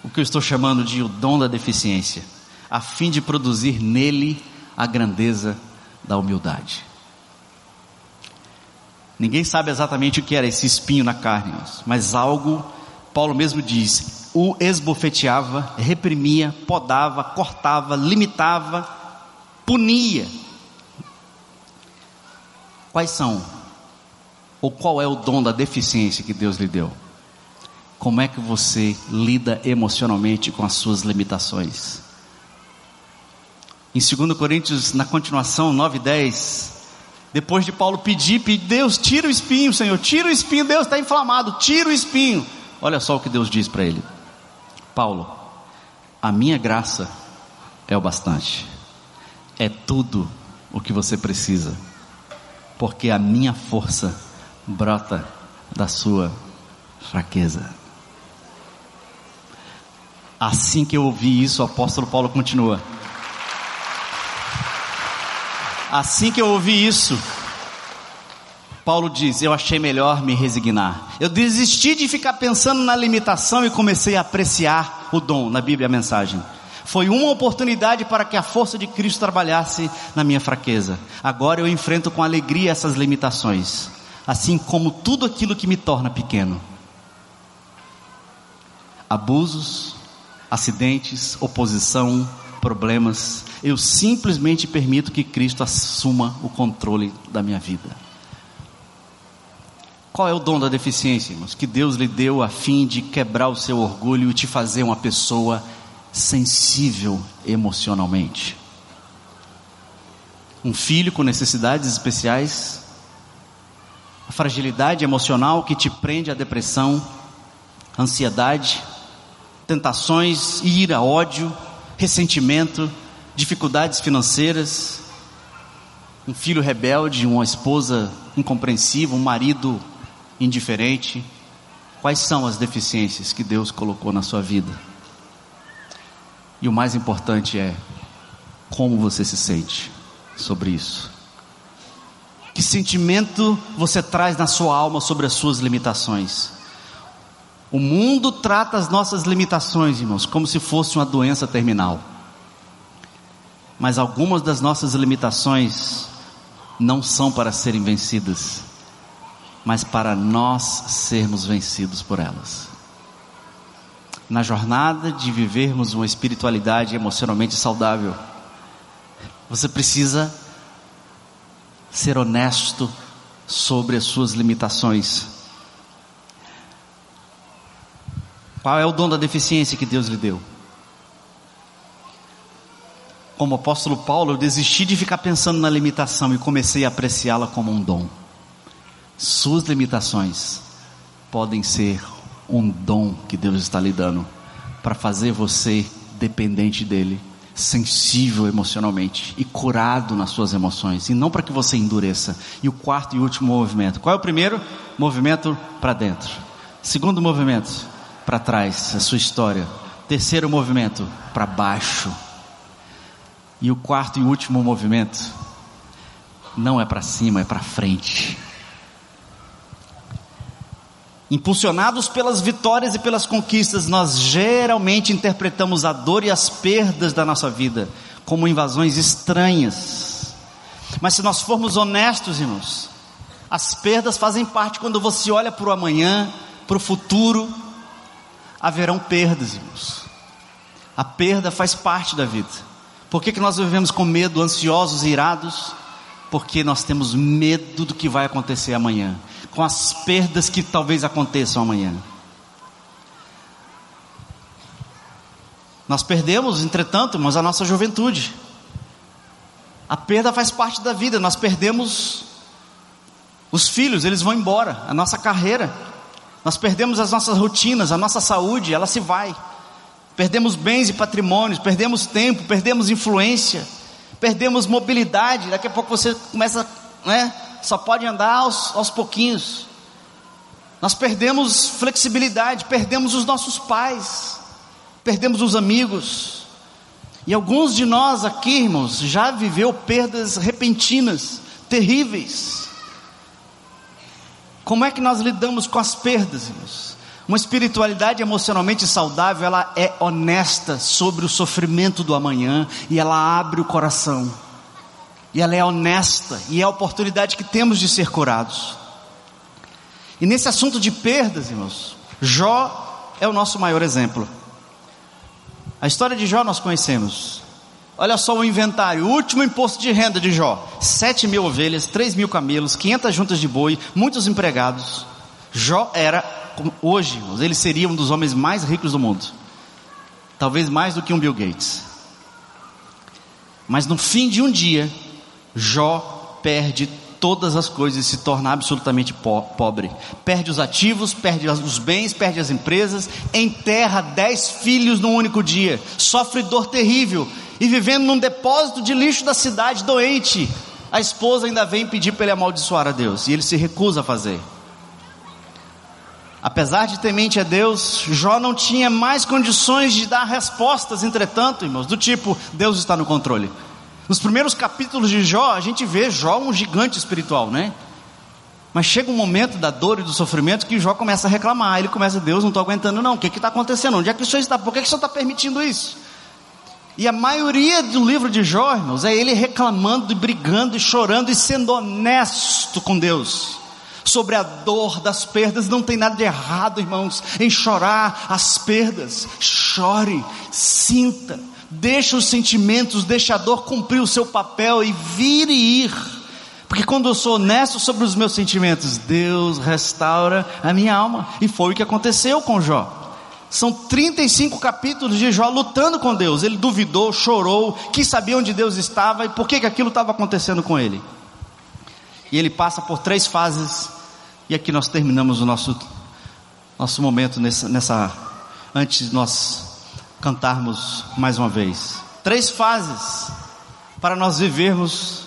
O que eu estou chamando de o dom da deficiência, a fim de produzir nele a grandeza da humildade. Ninguém sabe exatamente o que era esse espinho na carne, mas algo, Paulo mesmo diz, o esbofeteava, reprimia, podava, cortava, limitava punia. Quais são? Ou qual é o dom da deficiência que Deus lhe deu? Como é que você lida emocionalmente com as suas limitações? Em 2 Coríntios, na continuação, 9 e 10, depois de Paulo pedir, pedir, Deus, tira o espinho, Senhor, tira o espinho, Deus está inflamado, tira o espinho. Olha só o que Deus diz para ele: Paulo, a minha graça é o bastante é tudo o que você precisa, porque a minha força brota da sua fraqueza. Assim que eu ouvi isso, o apóstolo Paulo continua. Assim que eu ouvi isso, Paulo diz: Eu achei melhor me resignar. Eu desisti de ficar pensando na limitação e comecei a apreciar o dom. Na Bíblia, a mensagem. Foi uma oportunidade para que a força de Cristo trabalhasse na minha fraqueza. Agora eu enfrento com alegria essas limitações, assim como tudo aquilo que me torna pequeno. Abusos, acidentes, oposição, problemas, eu simplesmente permito que Cristo assuma o controle da minha vida. Qual é o dom da deficiência, irmãos? Que Deus lhe deu a fim de quebrar o seu orgulho e te fazer uma pessoa sensível emocionalmente. Um filho com necessidades especiais, a fragilidade emocional que te prende à depressão, ansiedade, tentações, ira, ódio, ressentimento, dificuldades financeiras, um filho rebelde, uma esposa incompreensiva, um marido indiferente? Quais são as deficiências que Deus colocou na sua vida? E o mais importante é como você se sente sobre isso. Que sentimento você traz na sua alma sobre as suas limitações? O mundo trata as nossas limitações, irmãos, como se fosse uma doença terminal. Mas algumas das nossas limitações não são para serem vencidas, mas para nós sermos vencidos por elas. Na jornada de vivermos uma espiritualidade emocionalmente saudável, você precisa ser honesto sobre as suas limitações. Qual é o dom da deficiência que Deus lhe deu? Como apóstolo Paulo, eu desisti de ficar pensando na limitação e comecei a apreciá-la como um dom. Suas limitações podem ser um dom que Deus está lhe dando para fazer você dependente dele sensível emocionalmente e curado nas suas emoções, e não para que você endureça. E o quarto e último movimento. Qual é o primeiro? Movimento para dentro. Segundo movimento, para trás, a sua história. Terceiro movimento, para baixo. E o quarto e último movimento não é para cima, é para frente. Impulsionados pelas vitórias e pelas conquistas, nós geralmente interpretamos a dor e as perdas da nossa vida como invasões estranhas. Mas se nós formos honestos, irmãos, as perdas fazem parte quando você olha para o amanhã, para o futuro, haverão perdas, irmãos. A perda faz parte da vida. Por que, que nós vivemos com medo, ansiosos e irados? Porque nós temos medo do que vai acontecer amanhã com as perdas que talvez aconteçam amanhã. Nós perdemos, entretanto, mas a nossa juventude. A perda faz parte da vida. Nós perdemos os filhos, eles vão embora, a nossa carreira. Nós perdemos as nossas rotinas, a nossa saúde, ela se vai. Perdemos bens e patrimônios, perdemos tempo, perdemos influência, perdemos mobilidade. Daqui a pouco você começa, né, só pode andar aos, aos pouquinhos. Nós perdemos flexibilidade, perdemos os nossos pais, perdemos os amigos. E alguns de nós aqui, irmãos, já viveu perdas repentinas, terríveis. Como é que nós lidamos com as perdas, irmãos? Uma espiritualidade emocionalmente saudável, ela é honesta sobre o sofrimento do amanhã e ela abre o coração e ela é honesta, e é a oportunidade que temos de ser curados. E nesse assunto de perdas, irmãos, Jó é o nosso maior exemplo. A história de Jó nós conhecemos. Olha só o inventário, o último imposto de renda de Jó: sete mil ovelhas, três mil camelos, 500 juntas de boi, muitos empregados. Jó era, hoje, ele seria um dos homens mais ricos do mundo, talvez mais do que um Bill Gates. Mas no fim de um dia, Jó perde todas as coisas e se torna absolutamente po pobre. Perde os ativos, perde os bens, perde as empresas, enterra dez filhos num único dia, sofre dor terrível e vivendo num depósito de lixo da cidade doente. A esposa ainda vem pedir para ele amaldiçoar a Deus e ele se recusa a fazer. Apesar de temente a Deus, Jó não tinha mais condições de dar respostas, entretanto, irmãos, do tipo: Deus está no controle. Nos primeiros capítulos de Jó, a gente vê Jó um gigante espiritual, né? Mas chega um momento da dor e do sofrimento que Jó começa a reclamar. Ele começa, Deus, não estou aguentando, não. O que está acontecendo? Onde é que o Senhor está? Por que, que o Senhor está permitindo isso? E a maioria do livro de Jó, irmãos, é ele reclamando e brigando e chorando e sendo honesto com Deus. Sobre a dor das perdas, não tem nada de errado, irmãos, em chorar as perdas. Chore, sinta, Deixa os sentimentos, deixa a dor cumprir o seu papel e vir e ir. Porque quando eu sou honesto sobre os meus sentimentos, Deus restaura a minha alma. E foi o que aconteceu com Jó. São 35 capítulos de Jó lutando com Deus. Ele duvidou, chorou, quis saber onde Deus estava e por que, que aquilo estava acontecendo com ele. E ele passa por três fases. E aqui nós terminamos o nosso, nosso momento nessa, nessa antes nós cantarmos mais uma vez. Três fases para nós vivermos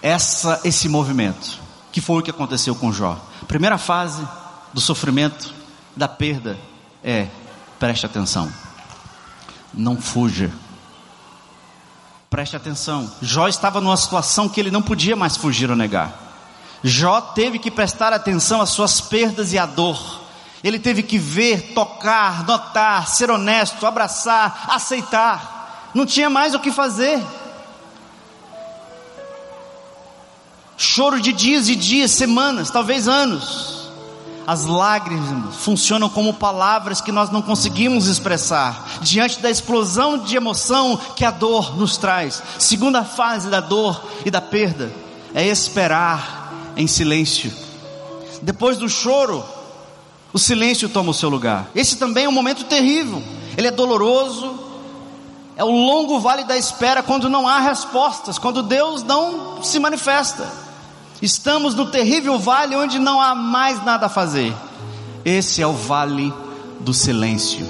essa, esse movimento, que foi o que aconteceu com Jó. primeira fase do sofrimento, da perda, é preste atenção. Não fuja. Preste atenção. Jó estava numa situação que ele não podia mais fugir ou negar. Jó teve que prestar atenção às suas perdas e à dor. Ele teve que ver, tocar, notar, ser honesto, abraçar, aceitar. Não tinha mais o que fazer. Choro de dias e dias, semanas, talvez anos. As lágrimas funcionam como palavras que nós não conseguimos expressar diante da explosão de emoção que a dor nos traz. Segunda fase da dor e da perda é esperar em silêncio. Depois do choro, o silêncio toma o seu lugar. Esse também é um momento terrível. Ele é doloroso. É o longo vale da espera quando não há respostas, quando Deus não se manifesta. Estamos no terrível vale onde não há mais nada a fazer. Esse é o vale do silêncio.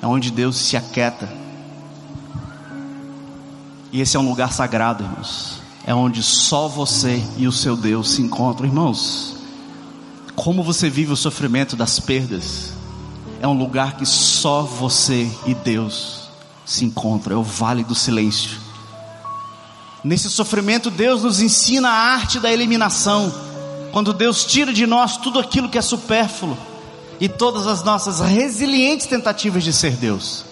É onde Deus se aquieta. E esse é um lugar sagrado, irmãos. É onde só você e o seu Deus se encontram, irmãos. Como você vive o sofrimento das perdas? É um lugar que só você e Deus se encontram, é o vale do silêncio. Nesse sofrimento, Deus nos ensina a arte da eliminação. Quando Deus tira de nós tudo aquilo que é supérfluo e todas as nossas resilientes tentativas de ser Deus.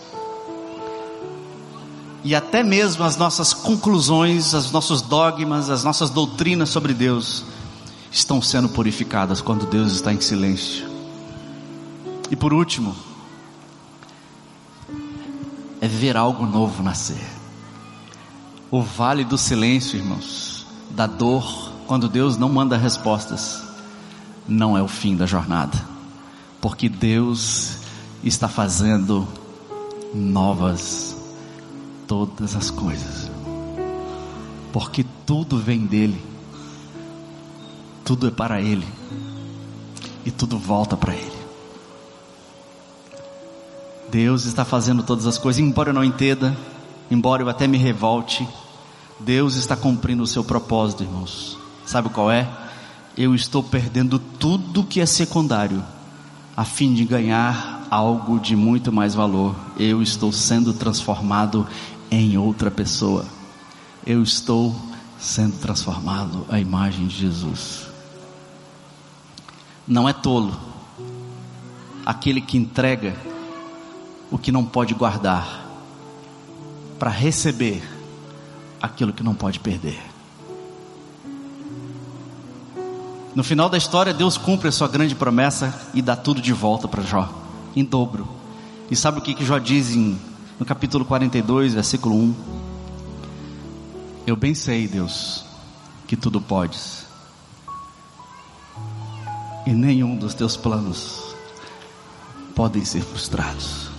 E até mesmo as nossas conclusões, os nossos dogmas, as nossas doutrinas sobre Deus estão sendo purificadas quando Deus está em silêncio. E por último, é ver algo novo nascer. O vale do silêncio, irmãos, da dor, quando Deus não manda respostas, não é o fim da jornada, porque Deus está fazendo novas todas as coisas, porque tudo vem dEle tudo é para Ele e tudo volta para Ele. Deus está fazendo todas as coisas, embora eu não entenda, embora eu até me revolte, Deus está cumprindo o seu propósito, irmãos. Sabe qual é? Eu estou perdendo tudo que é secundário, a fim de ganhar algo de muito mais valor. Eu estou sendo transformado em outra pessoa. Eu estou sendo transformado à imagem de Jesus. Não é tolo aquele que entrega o que não pode guardar para receber aquilo que não pode perder. No final da história, Deus cumpre a sua grande promessa e dá tudo de volta para Jó, em dobro. E sabe o que, que Jó diz em, no capítulo 42, versículo 1? Eu bem sei, Deus, que tudo podes e nenhum dos teus planos podem ser frustrados.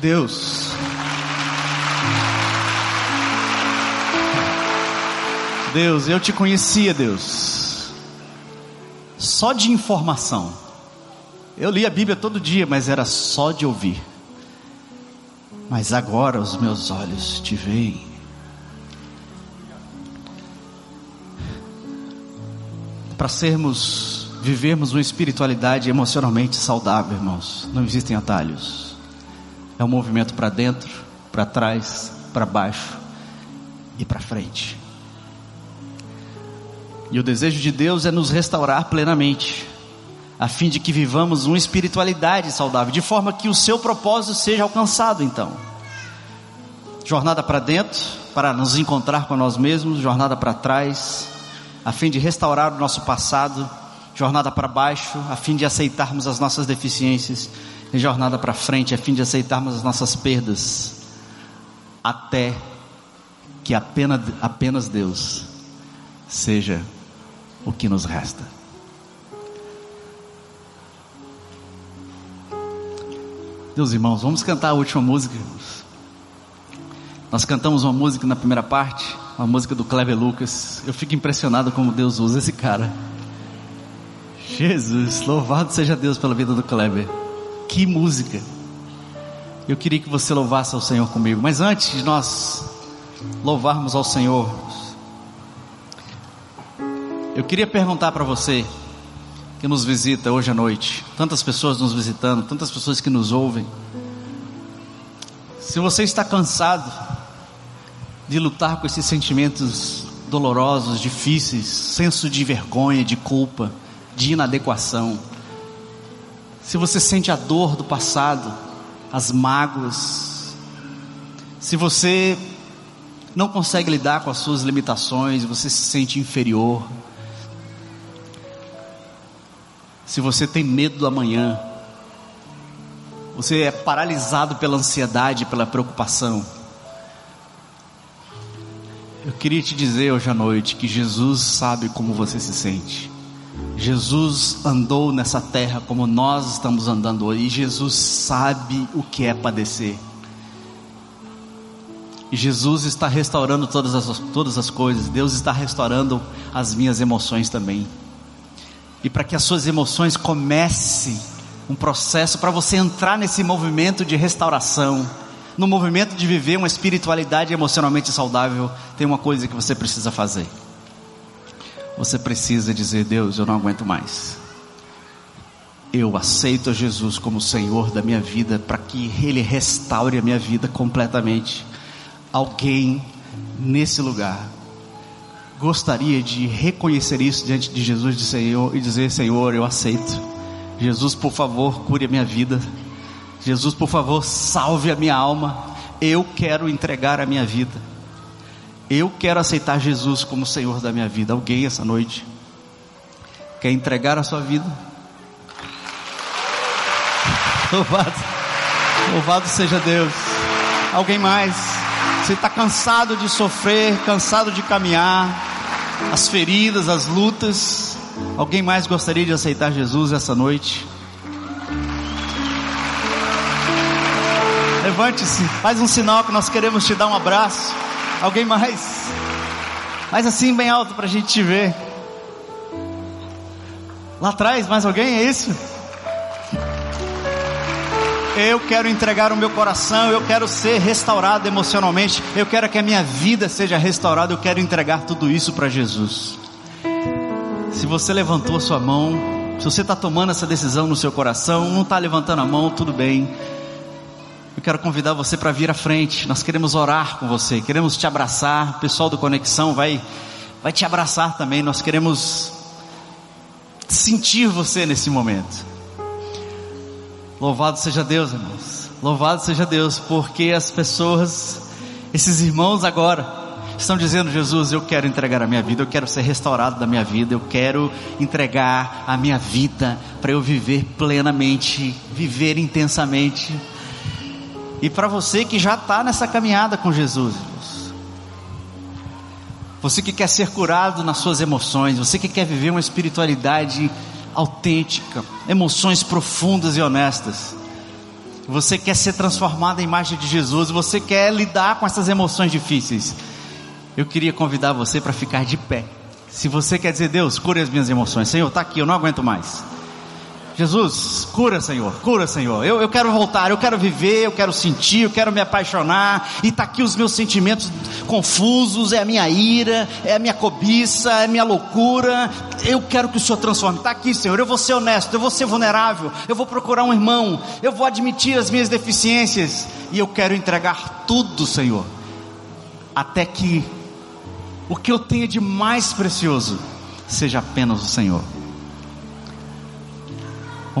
Deus, Deus, eu te conhecia, Deus, só de informação. Eu li a Bíblia todo dia, mas era só de ouvir. Mas agora os meus olhos te veem. Para sermos, vivermos uma espiritualidade emocionalmente saudável, irmãos, não existem atalhos. É um movimento para dentro, para trás, para baixo e para frente. E o desejo de Deus é nos restaurar plenamente, a fim de que vivamos uma espiritualidade saudável, de forma que o seu propósito seja alcançado, então. Jornada para dentro, para nos encontrar com nós mesmos, jornada para trás, a fim de restaurar o nosso passado, jornada para baixo, a fim de aceitarmos as nossas deficiências, e jornada para frente, a fim de aceitarmos as nossas perdas, até que apenas, apenas Deus seja o que nos resta. Meus irmãos, vamos cantar a última música. Nós cantamos uma música na primeira parte uma música do Clever Lucas. Eu fico impressionado como Deus usa esse cara. Jesus, louvado seja Deus pela vida do Kleber. Que música. Eu queria que você louvasse ao Senhor comigo. Mas antes de nós louvarmos ao Senhor, Eu queria perguntar para você que nos visita hoje à noite, tantas pessoas nos visitando, tantas pessoas que nos ouvem. Se você está cansado de lutar com esses sentimentos dolorosos, difíceis, senso de vergonha, de culpa, de inadequação, se você sente a dor do passado, as mágoas, se você não consegue lidar com as suas limitações, você se sente inferior, se você tem medo do amanhã, você é paralisado pela ansiedade, pela preocupação, eu queria te dizer hoje à noite que Jesus sabe como você se sente. Jesus andou nessa terra como nós estamos andando hoje, e Jesus sabe o que é padecer. Jesus está restaurando todas as, todas as coisas, Deus está restaurando as minhas emoções também. E para que as suas emoções comecem um processo para você entrar nesse movimento de restauração, no movimento de viver uma espiritualidade emocionalmente saudável, tem uma coisa que você precisa fazer. Você precisa dizer: Deus, eu não aguento mais. Eu aceito a Jesus como Senhor da minha vida para que Ele restaure a minha vida completamente. Alguém nesse lugar gostaria de reconhecer isso diante de Jesus de Senhor e dizer: Senhor, eu aceito. Jesus, por favor, cure a minha vida. Jesus, por favor, salve a minha alma. Eu quero entregar a minha vida. Eu quero aceitar Jesus como Senhor da minha vida. Alguém essa noite quer entregar a sua vida? Louvado, louvado seja Deus. Alguém mais? Você está cansado de sofrer, cansado de caminhar, as feridas, as lutas. Alguém mais gostaria de aceitar Jesus essa noite? Levante-se, faz um sinal que nós queremos te dar um abraço. Alguém mais? Faz assim bem alto para a gente te ver. Lá atrás, mais alguém? É isso? Eu quero entregar o meu coração, eu quero ser restaurado emocionalmente, eu quero que a minha vida seja restaurada, eu quero entregar tudo isso para Jesus. Se você levantou a sua mão, se você está tomando essa decisão no seu coração, não está levantando a mão, tudo bem. Eu quero convidar você para vir à frente. Nós queremos orar com você, queremos te abraçar. O pessoal do Conexão vai, vai te abraçar também. Nós queremos sentir você nesse momento. Louvado seja Deus, irmãos. Louvado seja Deus, porque as pessoas, esses irmãos agora, estão dizendo: Jesus, eu quero entregar a minha vida, eu quero ser restaurado da minha vida, eu quero entregar a minha vida para eu viver plenamente, viver intensamente e para você que já está nessa caminhada com Jesus, você que quer ser curado nas suas emoções, você que quer viver uma espiritualidade autêntica, emoções profundas e honestas, você quer ser transformado em imagem de Jesus, você quer lidar com essas emoções difíceis, eu queria convidar você para ficar de pé. Se você quer dizer, Deus, cure as minhas emoções, Senhor, está aqui, eu não aguento mais. Jesus, cura, Senhor, cura, Senhor. Eu, eu quero voltar, eu quero viver, eu quero sentir, eu quero me apaixonar. E está aqui os meus sentimentos confusos: é a minha ira, é a minha cobiça, é a minha loucura. Eu quero que o Senhor transforme. Está aqui, Senhor. Eu vou ser honesto, eu vou ser vulnerável, eu vou procurar um irmão, eu vou admitir as minhas deficiências. E eu quero entregar tudo, Senhor, até que o que eu tenho de mais precioso seja apenas o Senhor.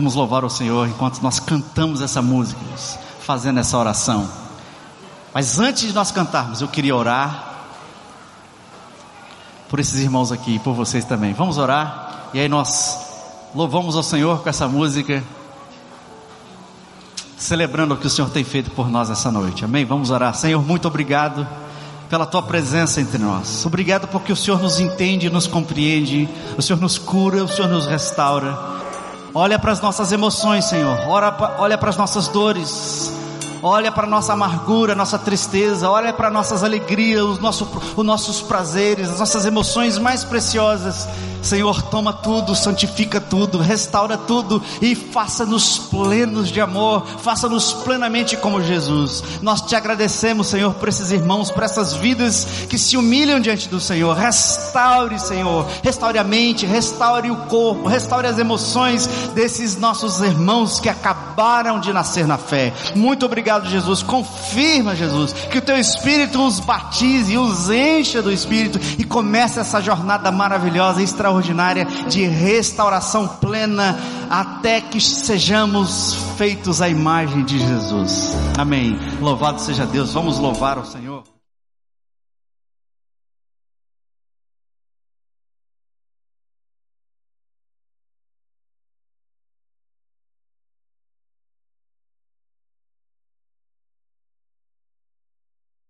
Vamos louvar o Senhor enquanto nós cantamos essa música, fazendo essa oração. Mas antes de nós cantarmos, eu queria orar por esses irmãos aqui e por vocês também. Vamos orar e aí nós louvamos ao Senhor com essa música, celebrando o que o Senhor tem feito por nós essa noite. Amém? Vamos orar. Senhor, muito obrigado pela tua presença entre nós. Obrigado porque o Senhor nos entende, nos compreende, o Senhor nos cura, o Senhor nos restaura. Olha para as nossas emoções, Senhor. Olha para as nossas dores. Olha para a nossa amargura, nossa tristeza. Olha para nossas alegrias, os, os nossos prazeres, as nossas emoções mais preciosas. Senhor, toma tudo, santifica tudo, restaura tudo e faça-nos plenos de amor, faça-nos plenamente como Jesus. Nós te agradecemos, Senhor, por esses irmãos, por essas vidas que se humilham diante do Senhor. Restaure, Senhor, restaure a mente, restaure o corpo, restaure as emoções desses nossos irmãos que acabaram de nascer na fé. Muito obrigado, Jesus. Confirma, Jesus, que o teu Espírito os batize os encha do Espírito e comece essa jornada maravilhosa, extraordinária de restauração plena até que sejamos feitos à imagem de Jesus. Amém. Louvado seja Deus. Vamos louvar o Senhor.